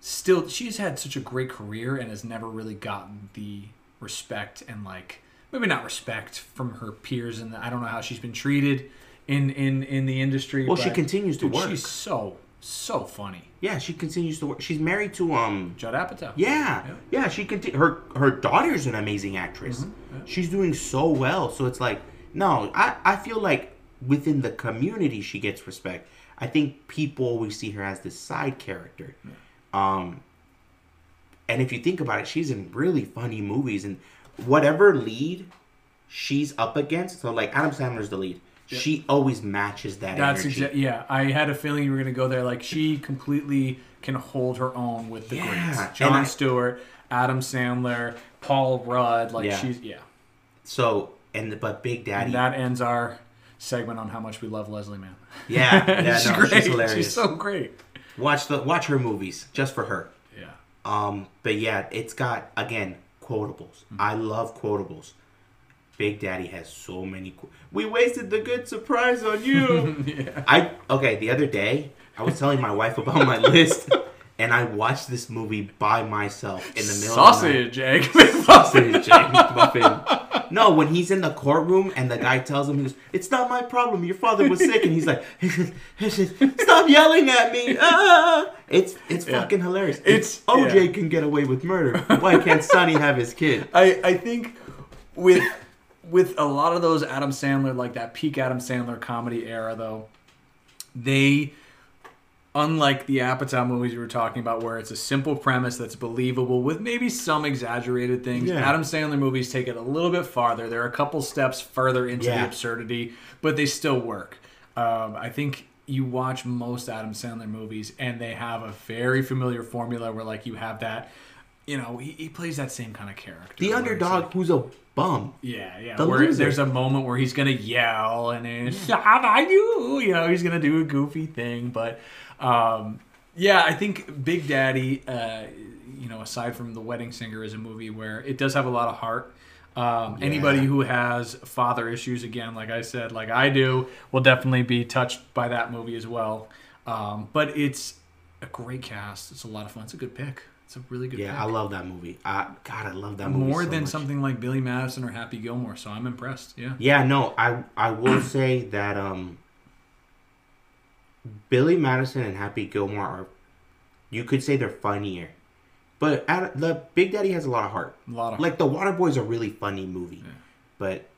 still, she's had such a great career and has never really gotten the respect and like maybe not respect from her peers, and I don't know how she's been treated in in in the industry. Well, she continues to dude, work. She's so So funny. Yeah, she continues to work. She's married to um. Judd Apatow. Yeah, yeah. She conti- her her daughter's an amazing actress. Mm-hmm, She's doing so well. So it's like, no, I I feel like within the community she gets respect. I think people always see her as this side character. Um, and if you think about it, she's in really funny movies and whatever lead she's up against. So like Adam Sandler's the lead. She always matches that. That's energy. yeah. I had a feeling you were gonna go there. Like she completely can hold her own with the Yeah, greats. Jon I- Stewart, Adam Sandler, Paul Rudd. Like Yeah. she's yeah. So and but Big Daddy. And that ends our segment on how much we love Leslie Mann. yeah, yeah, she's no, great. she's hilarious. She's so great. Watch the watch her movies just for her. Yeah. Um, but yeah, it's got again quotables. Mm-hmm. I love quotables. Big Daddy has so many. Qu- we wasted the good surprise on you. yeah. I okay. The other day, I was telling my wife about my list, and I watched this movie by myself in the middle of the night. Sausage egg. Sausage egg muffin. No, when he's in the courtroom and the guy tells him, he goes, "It's not my problem. Your father was sick," and he's like, "Stop yelling at me!" Ah! It's it's Yeah. fucking hilarious. It's- OJ yeah. can get away with murder. Why can't Sonny have his kid? I, I think with with a lot of those Adam Sandler like that peak Adam Sandler comedy era though, they unlike the Apatow movies we were talking about where it's a simple premise that's believable with maybe some exaggerated things. Yeah. Adam Sandler movies take it a little bit farther. They're a couple steps further into the absurdity, but they still work. Um, I think you watch most Adam Sandler movies and they have a very familiar formula where like you have that you know, he, he plays that same kind of character. The underdog like- who's a bum. yeah, yeah. The where loser. there's a moment where he's gonna yell and then I do, you know, he's gonna do a goofy thing. But um, yeah, I think Big Daddy, uh, you know, aside from The Wedding Singer, is a movie where it does have a lot of heart. Um, Anybody who has father issues, again, like I said, like I do, will definitely be touched by that movie as well. Um, but it's a great cast. It's a lot of fun. It's a good pick. It's a really good Yeah, pick. I love that movie. I God, I love that movie More so than much. something like Billy Madison or Happy Gilmore. So I'm impressed. Yeah. Yeah, no, I I will say that um Billy Madison and Happy Gilmore are you could say they're funnier. But at, the Big Daddy has a lot of heart. A lot of Like the Waterboy is a really funny movie. Yeah. But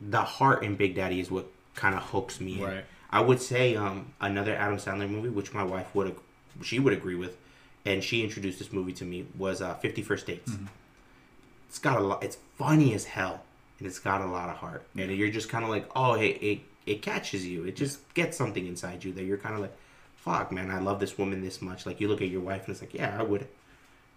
the heart in Big Daddy is what kind of hooks me in. Right. I would say um another Adam Sandler movie which my wife would she would agree with and she introduced this movie to me was uh 50 First Dates. Mm-hmm. It's got a lot it's funny as hell and it's got a lot of heart. And you're just kind of like, "Oh, hey, it it catches you. It just gets something inside you that you're kind of like, "Fuck, man, I love this woman this much." Like you look at your wife and it's like, "Yeah, I would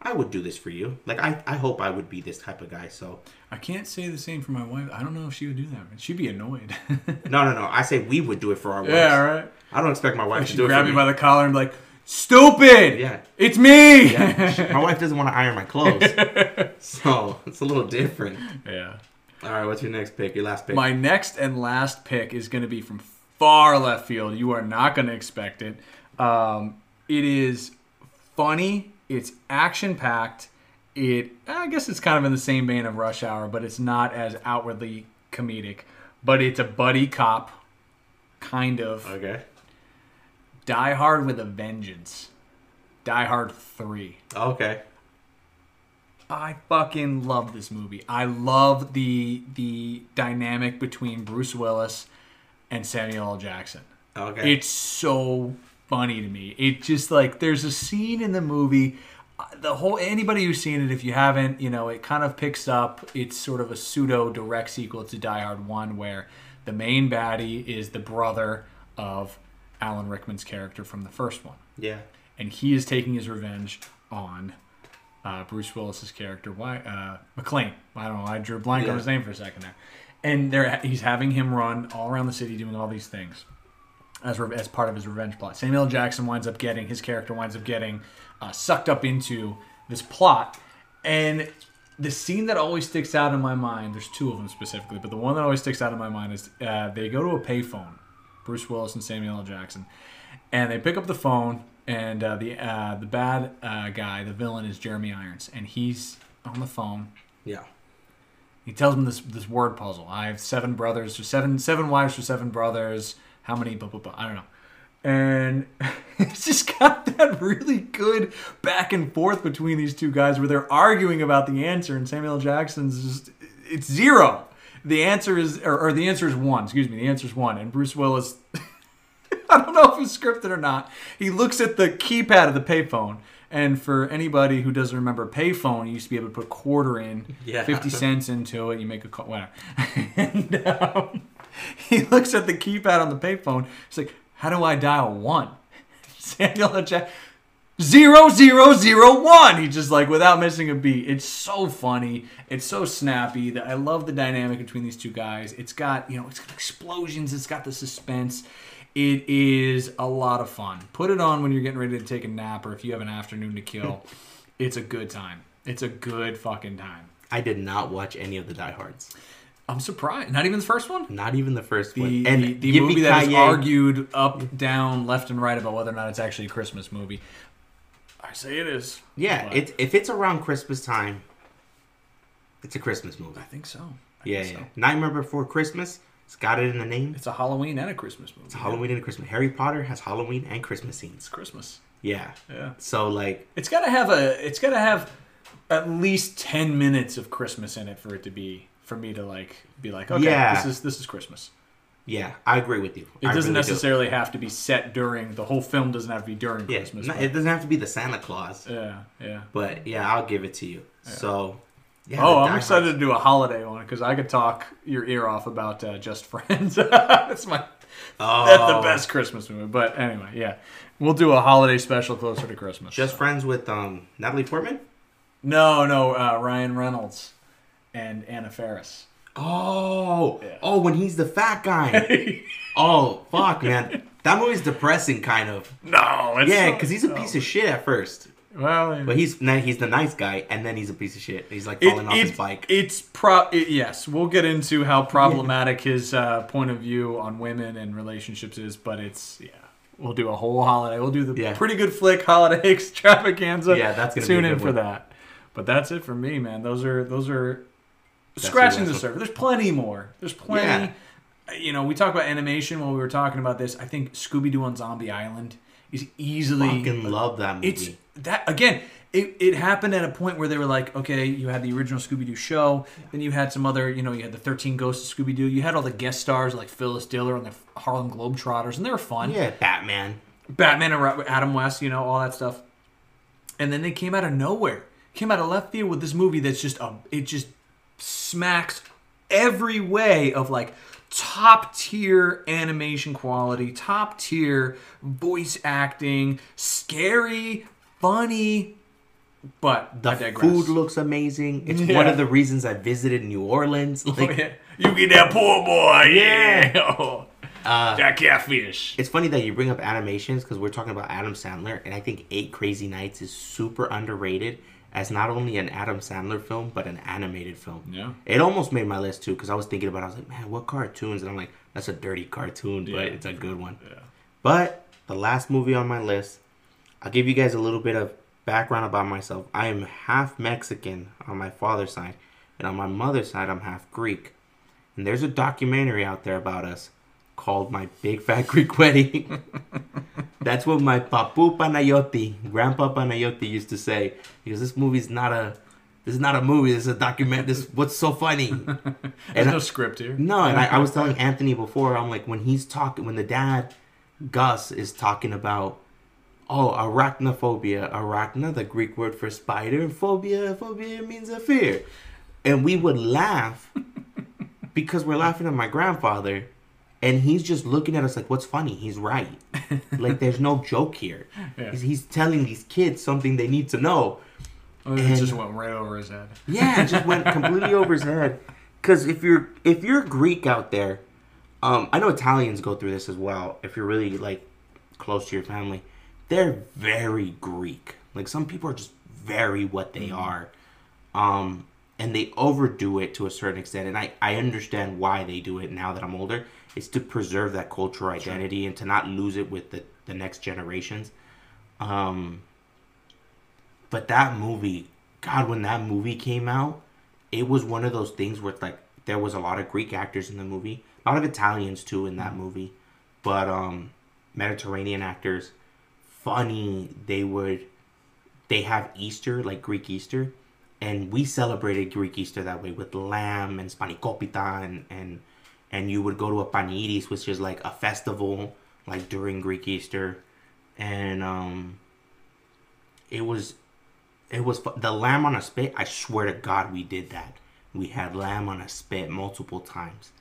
I would do this for you." Like I I hope I would be this type of guy. So, I can't say the same for my wife. I don't know if she would do that. She'd be annoyed. no, no, no. I say we would do it for our wives. yeah, right. I don't expect my wife to do it grab me. by the collar and be like, "Stupid! Yeah. it's me." Yeah, my wife doesn't want to iron my clothes, so it's a little different. yeah. All right, what's your next pick? Your last pick? My next and last pick is going to be from far left field. You are not going to expect it. Um, it is funny. It's action packed. It, I guess, it's kind of in the same vein of Rush Hour, but it's not as outwardly comedic. But it's a buddy cop, kind of. okay. Die Hard with a Vengeance. Die Hard 3. Okay. I fucking love this movie. I love the the dynamic between Bruce Willis and Samuel L. Jackson. Okay. It's so funny to me. It just like there's a scene in the movie. uh, The whole anybody who's seen it, if you haven't, you know, it kind of picks up. It's sort of a pseudo direct sequel to Die Hard One, where the main baddie is the brother of Alan Rickman's character from the first one yeah. and he is taking his revenge on uh, Bruce Willis's character, why uh, McClane. I don't know. I drew a blank Yeah. on his name for a second there, and they're he's having him run all around the city doing all these things as re- as part of his revenge plot. Samuel Jackson winds up getting his character winds up getting uh, sucked up into this plot, and the scene that always sticks out in my mind. There's two of them specifically, but the one that always sticks out in my mind is uh, they go to a payphone, Bruce Willis and Samuel L. Jackson, and they pick up the phone, and uh, the uh, the bad uh, guy, the villain, is Jeremy Irons, and he's on the phone. Yeah. He tells him this this word puzzle. I have seven brothers, or seven seven wives for seven brothers. How many? Blah, blah, blah. I don't know. and it's just got that really good back and forth between these two guys where they're arguing about the answer, and Samuel Jackson's just it's zero. The answer is, or, or the answer is one. Excuse me, the answer is one, and Bruce Willis. I don't know if it's scripted or not. He looks at the keypad of the payphone, and for anybody who doesn't remember payphone, you used to be able to put a quarter in, Yeah. fifty cents into it, you make a call, whatever. and um, he looks at the keypad on the payphone. He's like, "How do I dial one?" Samuel L. Jackson. Zero zero zero one. He just like without missing a beat. It's so funny. It's so snappy. That I love the dynamic between these two guys. It's got you know it's got explosions. It's got the suspense. It is a lot of fun. Put it on when you're getting ready to take a nap or if you have an afternoon to kill. it's a good time. It's a good fucking time. I did not watch any of the Die Hards. I'm surprised. Not even the first one. Not even the first The, one. And the, the movie that is argued up, down, left, and right about whether or not it's actually a Christmas movie. I say it is. Yeah, But it's if it's around Christmas time, it's a Christmas movie. I think so. I Yeah, think yeah. so. Nightmare Before Christmas. It's got it in the name. It's a Halloween and a Christmas movie. It's a Halloween and a Christmas. Harry Potter has Halloween and Christmas scenes. It's Christmas. Yeah. Yeah. So like, It's gotta have a. It's gotta have at least ten minutes of Christmas in it for it to be for me to like be like, okay, Yeah. this is this is Christmas. Yeah, I agree with you. It I doesn't really do. necessarily have to be set during the whole film. Doesn't have to be during Yeah, Christmas. no, it doesn't have to be the Santa Claus, yeah, yeah. but yeah, I'll give it to you. So, yeah. oh, I'm excited to do a holiday one because I could talk your ear off about uh, Just Friends. that's my Oh, that's the best Christmas movie. But anyway, yeah, we'll do a holiday special closer to Christmas. Just friends with um Natalie Portman. no, no, uh, Ryan Reynolds and Anna Faris. Oh, Yeah. oh, when he's the fat guy. oh, fuck, man, that movie's depressing, kind of. no, it's Yeah, because he's a no. piece of shit at first, Well, but he's he's the nice guy, and then he's a piece of shit. He's like it, falling off his bike. It's pro. It, yes, we'll get into how problematic his uh, point of view on women and relationships is, but it's yeah. We'll do a whole holiday. We'll do the Yeah. pretty good flick holiday extravaganza. Yeah, that's gonna be tune in good for that. But that's it for me, man. Those are those are That's scratching the surface. There's plenty more. There's plenty. Uh, you know, we talk about animation while we were talking about this. I think Scooby Doo on Zombie Island is easily Fucking love that movie. it's that again. It, it happened at a point where they were like, okay, you had the original Scooby Doo show, then you had some other, you know, you had the Thirteen Ghosts of Scooby Doo, you had all the guest stars like Phyllis Diller and the Harlem Globetrotters, and they were fun. yeah, Batman. Batman and Adam West, you know, all that stuff. And then they came out of nowhere, came out of left field with this movie that's just a, it just smacks every way of like top tier animation quality, top tier voice acting, scary, funny. But The food looks amazing. It's Yeah. one of the reasons I visited New Orleans. Oh, Like, yeah. You get that poor boy, yeah. Oh, uh, that catfish. it's funny that you bring up animations because we're talking about Adam Sandler, and I think Eight Crazy Nights is super underrated as not only an Adam Sandler film but an animated film. Yeah. It almost made my list too because I was thinking about. it. I was like, man, what cartoons? And I'm like, that's a dirty cartoon, Yeah. but it's a good one. Yeah. But the last movie on my list, I'll give you guys a little bit of background about myself. I am half Mexican on my father's side, and on my mother's side, I'm half Greek. And there's a documentary out there about us called My Big Fat Greek Wedding. That's what my Papu Panayoti, Grandpa Panayoti used to say. Because this movie's not a this is not a movie, this is a document this what's so funny. There's And I- no script here. no, and I, I was telling Anthony before, I'm like, when he's talking, when the dad, Gus, is talking about, oh, arachnophobia, arachna, the Greek word for spider, phobia, phobia means a fear. And we would laugh because we're laughing at my grandfather, and he's just looking at us like, what's funny? He's right. like, there's no joke here. Yeah. He's, he's telling these kids something they need to know. Oh, It just went right over his head. Yeah, it just went completely over his head. Because if you're if you're Greek out there, um, I know Italians go through this as well. If you're really like close to your family, they're very Greek. Like some people are just very what they are, um, and they overdo it to a certain extent. And I I understand why they do it now that I'm older. It's to preserve that cultural identity and to not lose it with the the next generations. Um, but that movie, God, when that movie came out, it was one of those things where like there was a lot of Greek actors in the movie, a lot of Italians too in that movie, but um, Mediterranean actors, funny. They would, they have Easter like Greek Easter, and we celebrated Greek Easter that way with lamb and spanakopita and and and you would go to a paniris, which is like a festival like during Greek Easter, and um, it was it was the lamb on a spit. I swear to God, we did that. We had lamb on a spit multiple times,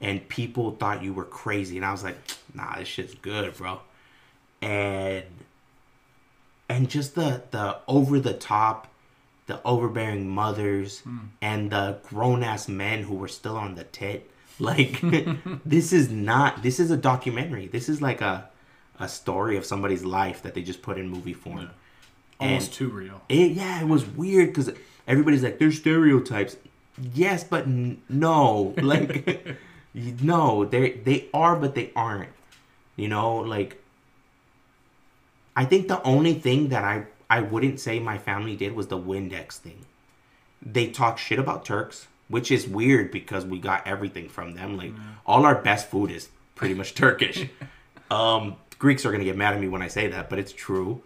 and people thought you were crazy, and I was like, Nah, this shit's good, bro. And and just the the over the top, the overbearing mothers, and the grown ass men who were still on the tit. Like this is not. This is a documentary. This is like a a story of somebody's life that they just put in movie form. Almost And- too real. it yeah, it was weird because everybody's like, "There's stereotypes." Yes, but n- no, like, no, they they are, but they aren't. You know, like, I think the only thing that I I wouldn't say my family did was the Windex thing. They talk shit about Turks, which is weird because we got everything from them. Like, all our best food is pretty much Turkish. um, Greeks are gonna get mad at me when I say that, but it's true.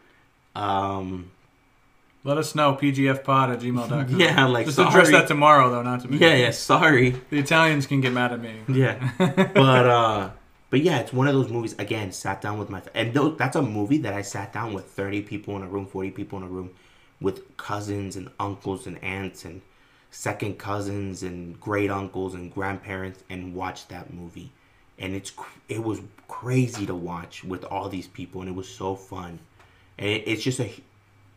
Um, Let us know, pgfpod at gmail.com. Yeah, like, Just address that tomorrow, though, not to me. Yeah, yeah, sorry. The Italians can get mad at me. Yeah. but uh but yeah, it's one of those movies again, sat down with my and tho- that's a movie that I sat down with 30 people in a room, 40 people in a room with cousins and uncles and aunts and second cousins and great uncles and grandparents and watch that movie. And it's it was crazy to watch with all these people and it was so fun. And it, it's just a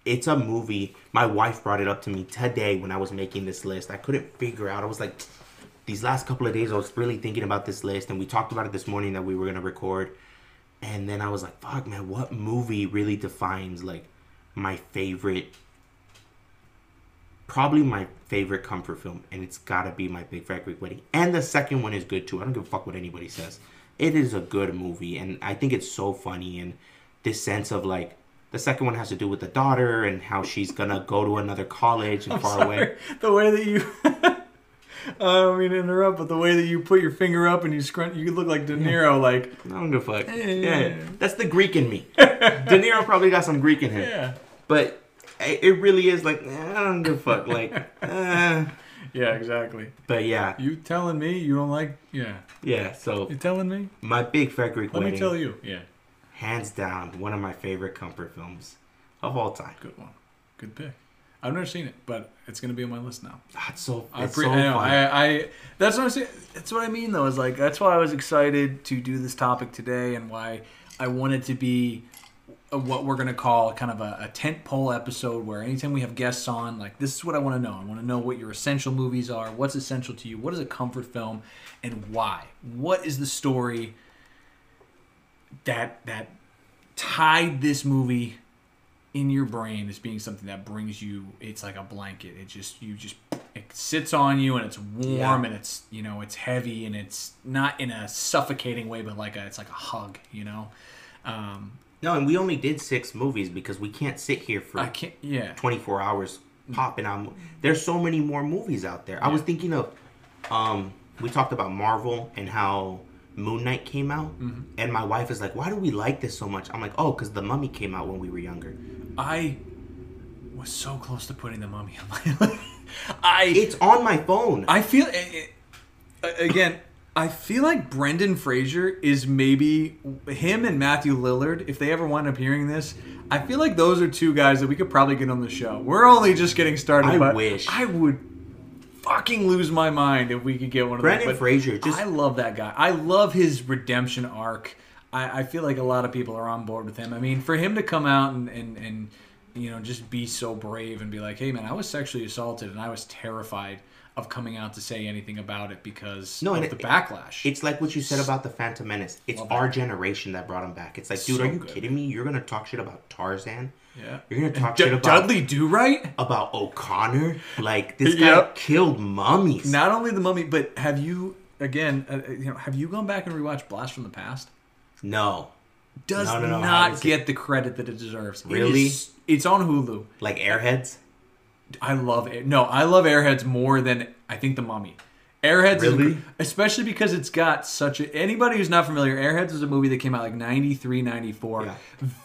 it's a movie. My wife brought it up to me today when I was making this list. I couldn't figure out. I was like, these last couple of days, I was really thinking about this list, and we talked about it this morning that we were gonna record. And then I was like, fuck, man, what movie really defines like my favorite? Probably my favorite comfort film, and it's gotta be my Big Fat Greek Wedding. And the second one is good too. I don't give a fuck what anybody says. It is a good movie, and I think it's so funny and this sense of like the second one has to do with the daughter and how she's gonna go to another college and far away. The way that you. I don't mean to interrupt, but the way that you put your finger up and you scrunch, you look like De Niro, like, I don't give a fuck. Yeah. Yeah, that's the Greek in me. De Niro probably got some Greek in him, yeah. but it really is like I don't give a fuck. Like, uh, Yeah, exactly. but yeah, You telling me you don't like, yeah. yeah. So You telling me? my big fat Greek Let wedding, me tell you. Yeah. hands down, one of my favorite comfort films of all time. Good one. Good pick. I've never seen it, but it's gonna be on my list now. That's so. I, pre- so I know. I, I that's what I'm saying. That's what I mean though. Is like that's why I was excited to do this topic today, and why I wanted to be what we're gonna call kind of a, a tent pole episode, where anytime we have guests on, like this is what I want to know. I want to know what your essential movies are. What's essential to you? What is a comfort film, and why? What is the story that that tied this movie in your brain as being something that brings you it's like a blanket it just you just it sits on you and it's warm Yeah. and it's you know it's heavy and it's not in a suffocating way but like a, it's like a hug you know um no, and we only did six movies because we can't sit here for i can't yeah 24 hours popping mo- There's so many more movies out there. I was thinking of, um, we talked about Marvel and how Moon Knight came out, and my wife is like, "Why do we like this so much?" I'm like, "Oh, because the Mummy came out when we were younger." i was so close to putting the mummy on my i It's on my phone. I feel it, it, again. I feel like Brendan Fraser is maybe him and Matthew Lillard. If they ever wind up hearing this, I feel like those are two guys that we could probably get on the show. We're only just getting started. I wish. I would fucking lose my mind if we could get one of Brendan them. But Fraser just I love that guy. I love his redemption arc. I, I feel like a lot of people are on board with him. I mean, for him to come out and, and, and you know just be so brave and be like, "Hey, man, I was sexually assaulted and I was terrified of coming out to say anything about it because No, of the it- backlash." It's like what you said about the Phantom Menace. It's Love our that. generation that brought him back. It's like, dude, So are you good. kidding me? You're gonna talk shit about Tarzan? yeah, You're gonna talk D- shit about Dudley Do Right. about O'Connor? Like this guy Yep. killed mummies. Not only the Mummy, but have you again? Uh, you know, have you gone back and rewatched Blast from the Past? no, Does No, no, no, not get the credit that it deserves. Really? is- it's on Hulu. like Airheads. I love Air- no, I love Airheads more than I think the Mummy. Airheads, Really? especially because it's got such a. Anybody who's not familiar, Airheads was a movie that came out like 93, 94. Yeah.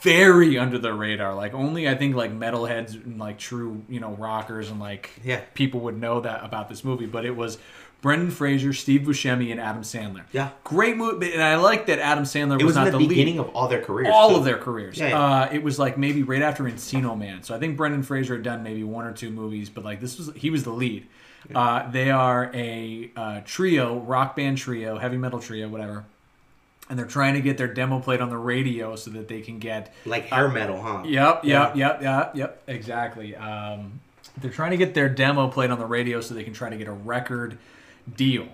Very under the radar. Like only I think like metalheads and like true you know rockers and like Yeah. people would know that about this movie. But it was Brendan Fraser, Steve Buscemi, and Adam Sandler. Yeah. great movie. And I like that Adam Sandler It was not the, the lead beginning of all their careers. all of their careers. Yeah, yeah. Uh, it was like maybe right after Encino Man. So I think Brendan Fraser had done maybe one or two movies, but like this was he was the lead. Uh, they are a uh, trio, rock band trio, heavy metal trio, whatever. And they're trying to get their demo played on the radio so that they can get like hair metal, huh? Yep, Yeah. yep, yep, yep, yep. Exactly. Um, they're trying to get their demo played on the radio so they can try to get a record deal,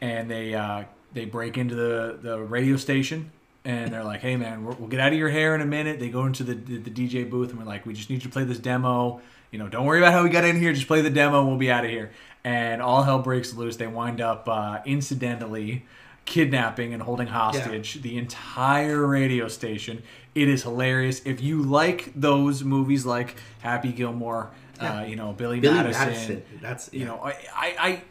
and they uh, they break into the the radio station. And they're like, "Hey, man, we'll we'll get out of your hair in a minute." They go into the, the the DJ booth and we're like, "We just need you to play this demo. You know, don't worry about how we got in here. Just play the demo. and We'll be out of here." And all hell breaks loose. They wind up uh, incidentally kidnapping and holding hostage the entire radio station. It is hilarious. If you like those movies like Happy Gilmore, uh, you know Billy, Billy Madison, Madison. That's you know, I, I, I,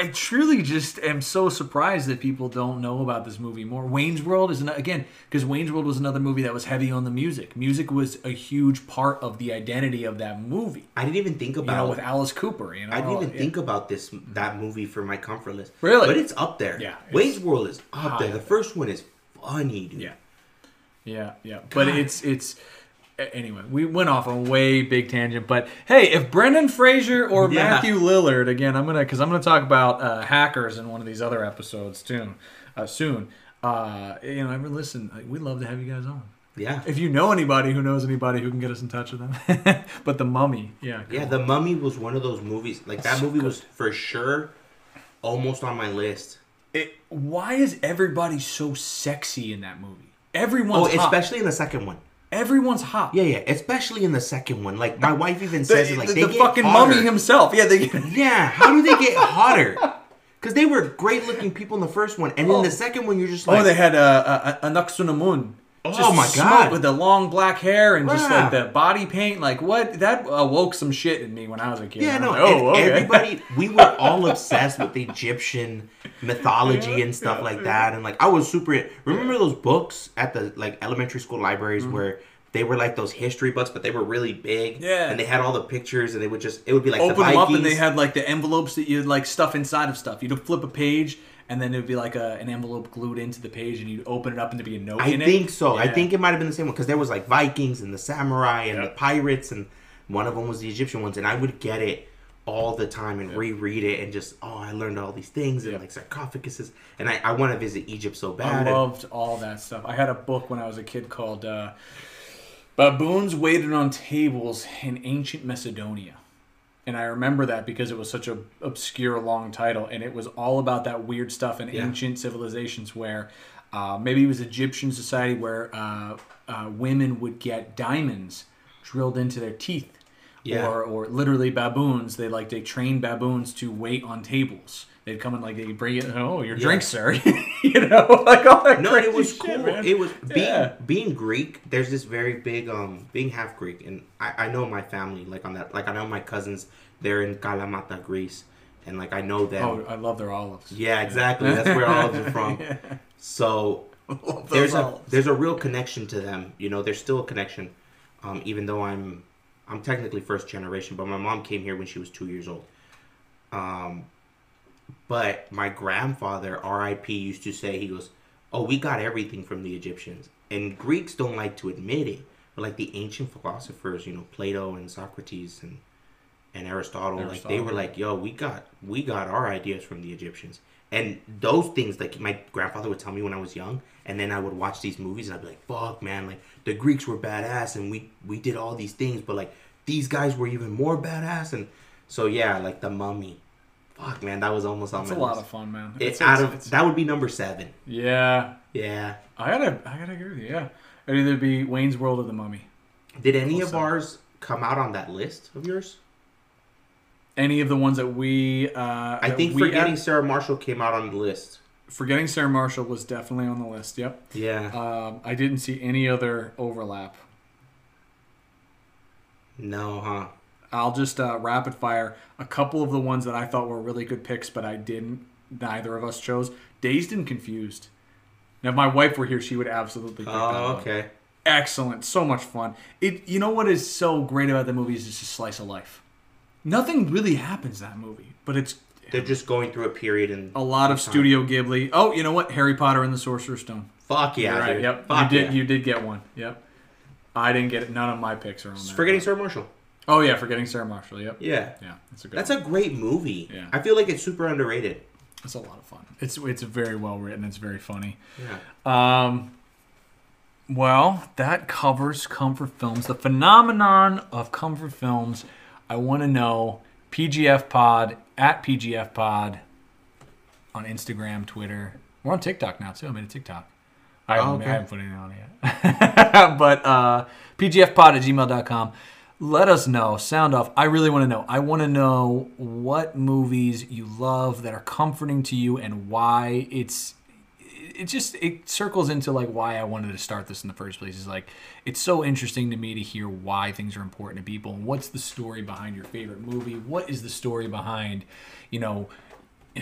I truly just am so surprised that people don't know about this movie more. Wayne's World is an, again because Wayne's World was another movie that was heavy on the music. Music was a huge part of the identity of that movie. I didn't even think You about. know, with Alice Cooper. You know, I didn't oh, even yeah. think about this that movie for my comfort list. Really? But it's up there. Yeah, Wayne's World is up there. The first one is funny, dude. Yeah, yeah, yeah. But it's it's anyway. We went off on a way big tangent, but hey, if Brendan Fraser or Yeah. Matthew Lillard again, I'm gonna because I'm gonna talk about uh, hackers in one of these other episodes too, uh, soon. Uh, you know, ever listen? like, We'd love to have you guys on. Yeah. If you know anybody who knows anybody who can get us in touch with them, but the Mummy, yeah, Yeah, The Mummy was one of those movies. Like that So movie good. was for sure almost on my list. It, why is everybody so sexy in that movie? Everyone, Oh, hot. especially in the second one. Everyone's hot. Yeah, yeah, especially in the second one. Like my wife even says the, it. Like the, they the fucking hotter. mummy himself. Yeah, they. Yeah, how do they get hotter? Because they were great looking people in the first one, and Oh. in the second one, you're just like, Oh, they had uh, a, a, a Anck-su-namun. Oh my God. With the long black hair and just like the body paint, like what? That awoke some shit in me when I was a kid. Yeah, no, like, oh, okay. everybody, we were all obsessed with Egyptian mythology and stuff like that, and like I was super. Remember those books at the like elementary school libraries where they were like those history books, but they were really big, Mm-hmm. Yeah. and they had all the pictures, and they would just it would be like Open the them up and they had like the envelopes that you'd like stuff inside of stuff. You'd flip a page and then it would be like a, an envelope glued into the page and you'd open it up and there'd be a note I in it. think so. I think it might have been the same one because there was like Vikings and the samurai and Yeah. the pirates, and one of them was the Egyptian ones, and I would get it all the time and reread it and just oh I learned all these things and Yeah. like sarcophaguses and I, I want to visit Egypt so I bad. and- loved all that stuff. I had a book when I was a kid called uh, Baboons Waited on Tables in Ancient Macedonia. And I remember that because it was such a obscure long title, and it was all about that weird stuff in Yeah. ancient civilizations where uh, maybe it was Egyptian society where uh, uh, women would get diamonds drilled into their teeth, Yeah. or or literally baboons. They like they train baboons to wait on tables. They'd come in like they'd bring it. Oh, your Yeah. drink, sir. you know, like all that. No, it was shit, cool. man. It was being Yeah. being Greek. There's this very big um being half Greek, and I, I know my family like on that. Like I know my cousins. They're in Kalamata, Greece, and like I know them. Oh, I love their olives. Yeah, exactly. That's where olives are from. So there's a there's a real connection to them. You know, there's still a connection, um, even though I'm I'm technically first generation, but my mom came here when she was two years old. Um, but my grandfather, R.I.P., used to say he goes, "Oh, we got everything from the Egyptians," and Greeks don't like to admit it, but like the ancient philosophers, you know, Plato and Socrates and and Aristotle, like they were like, "Yo, we got we got our ideas from the Egyptians." And those things, like my grandfather would tell me when I was young, and then I would watch these movies, and I'd be like, "Fuck, man! Like the Greeks were badass, and we we did all these things, but like these guys were even more badass." And so yeah, like the Mummy, fuck, man, that was almost on It's a lot of fun, man. It, It's, out of it's- that would be number seven. yeah, Yeah. I gotta, I gotta agree with you. Yeah, it'd either be Wayne's World or The Mummy. Did any Close of ours come out on that list of yours? Any of the ones that we, uh, I that think we Forgetting had- Sarah Marshall came out on the list. Forgetting Sarah Marshall was definitely on the list. Yep. Yeah. Um, I didn't see any other overlap. no, huh? I'll just uh, rapid fire a couple of the ones that I thought were really good picks, but I didn't. Neither of us chose. Dazed and Confused. Now, if my wife were here, she would absolutely pick that Oh, okay. Excellent, so much fun. It. You know what is so great about the movie is it's a slice of life. Nothing really happens in that movie, but it's They're just going through a period and a lot of Time. Studio Ghibli. Oh, you know what? Harry Potter and the Sorcerer's Stone. fuck yeah, You're right. dude. Yep. Fuck you did. yeah. You did get one. Yep. I didn't get it. None of my picks are on there. Forgetting Sarah Marshall. Oh yeah, forgetting Sarah Marshall. Yep. Yeah. Yeah, that's a good. That's one. a great movie. Yeah. I feel like it's super underrated. It's a lot of fun. It's it's very well written. It's very funny. Yeah. Um. Well, that covers comfort films. The phenomenon of comfort films. I want to know. PGF Pod at PGF Pod on Instagram, Twitter. We're on TikTok now too. I made a TikTok. I haven't, Oh, okay. I haven't put it on yet. but uh, pgfpod at gmail.com. Let us know. Sound off. I really want to know. I want to know what movies you love that are comforting to you and why it's it just it circles into like why I wanted to start this in the first place. Is like it's so interesting to me to hear why things are important to people and what's the story behind your favorite movie. What is the story behind, you know,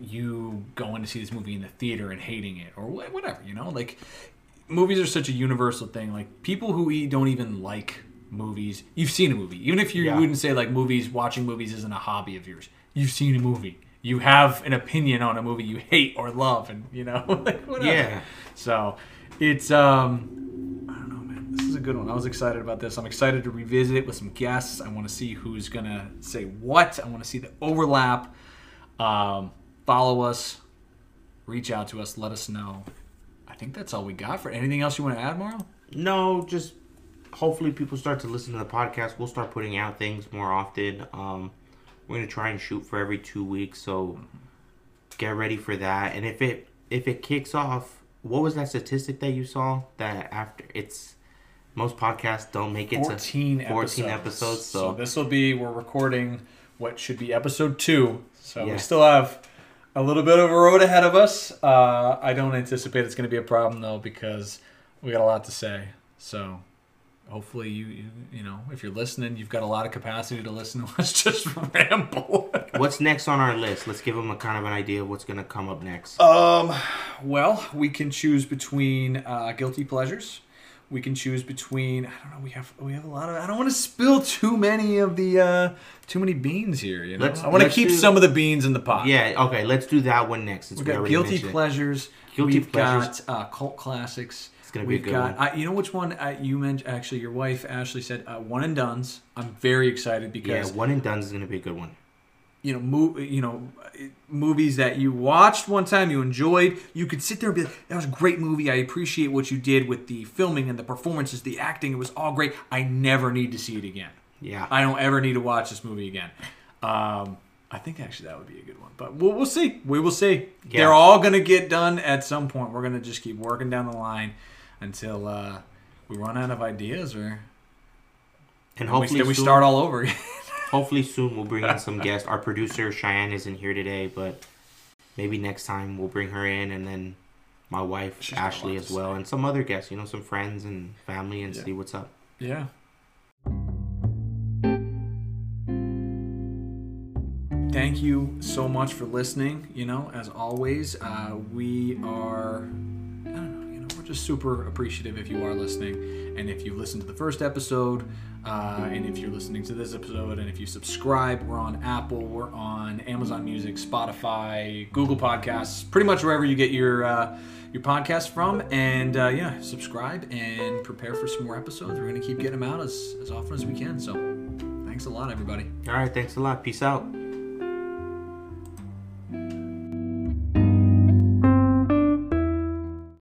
you going to see this movie in the theater and hating it or whatever. You know, like movies are such a universal thing. Like people who don't even like movies, you've seen a movie. Even if you Yeah. wouldn't say like movies, watching movies isn't a hobby of yours. You've seen a movie. You have an opinion on a movie you hate or love, and you know, like whatever. Yeah. So it's um, I don't know, man. This is a good one. I was excited about this. I'm excited to revisit it with some guests. I want to see who's gonna say what. I want to see the overlap. Um, follow us, reach out to us, let us know. I think that's all we got for anything else you want to add, Marl? No, just hopefully people start to listen to the podcast. We'll start putting out things more often. Um, we're gonna try and shoot for every two weeks, so get ready for that. And if it if it kicks off, what was that statistic that you saw that after it's most podcasts don't make it 14 to 14 episodes. So, this will be we're recording what should be episode two. So Yeah. we still have a little bit of a road ahead of us. Uh, I don't anticipate it's going to be a problem though because we got a lot to say. So hopefully you, you you know if you're listening, you've got a lot of capacity to listen to us just ramble. what's next on our list? Let's give them a kind of an idea of what's gonna come up next. Um, well, we can choose between uh, guilty pleasures. We can choose between I don't know. We have we have a lot of. I don't want to spill too many of the uh, too many beans here. You know, Let's- I want to keep do- some of the beans in the pot. yeah, okay, let's do that one next. since we we got guilty pleasures. Guilty We've pleasures. got uh, cult classics. Gonna be a We've good got. one. I, you know which one uh, you mentioned? Actually, your wife Ashley said uh, one and duns. I'm very excited Yeah, because one and done is gonna be a good one. you know, mo- you know, movies that you watched one time, you enjoyed. You could sit there and be like, "That was a great movie. I appreciate what you did with the filming and the performances, the acting. It was all great. I never need to see it again. Yeah. I don't ever need to watch this movie again." Um, I think actually that would be a good one, but we'll, we'll see. We will see. Yeah. They're all gonna get done at some point. We're gonna just keep working down the line until uh, we run out of ideas, or and we, hopefully we soon- start all over. again. Hopefully soon we'll bring in some guests. Our producer Cheyenne isn't here today, but maybe next time we'll bring her in, and then my wife She's Ashley as well, and some other guests. You know, some friends and family, and Yeah. see what's up. Yeah. Thank you so much for listening. You know, as always, uh, we are, just super appreciative if you are listening. And if you've listened to the first episode, uh, and if you're listening to this episode, and if you subscribe, we're on Apple, we're on Amazon Music, Spotify, Google Podcasts, pretty much wherever you get your uh, your podcast from. And uh, yeah, subscribe and prepare for some more episodes. We're gonna keep getting them out as as often as we can. So, thanks a lot, everybody. All right, thanks a lot. Peace out.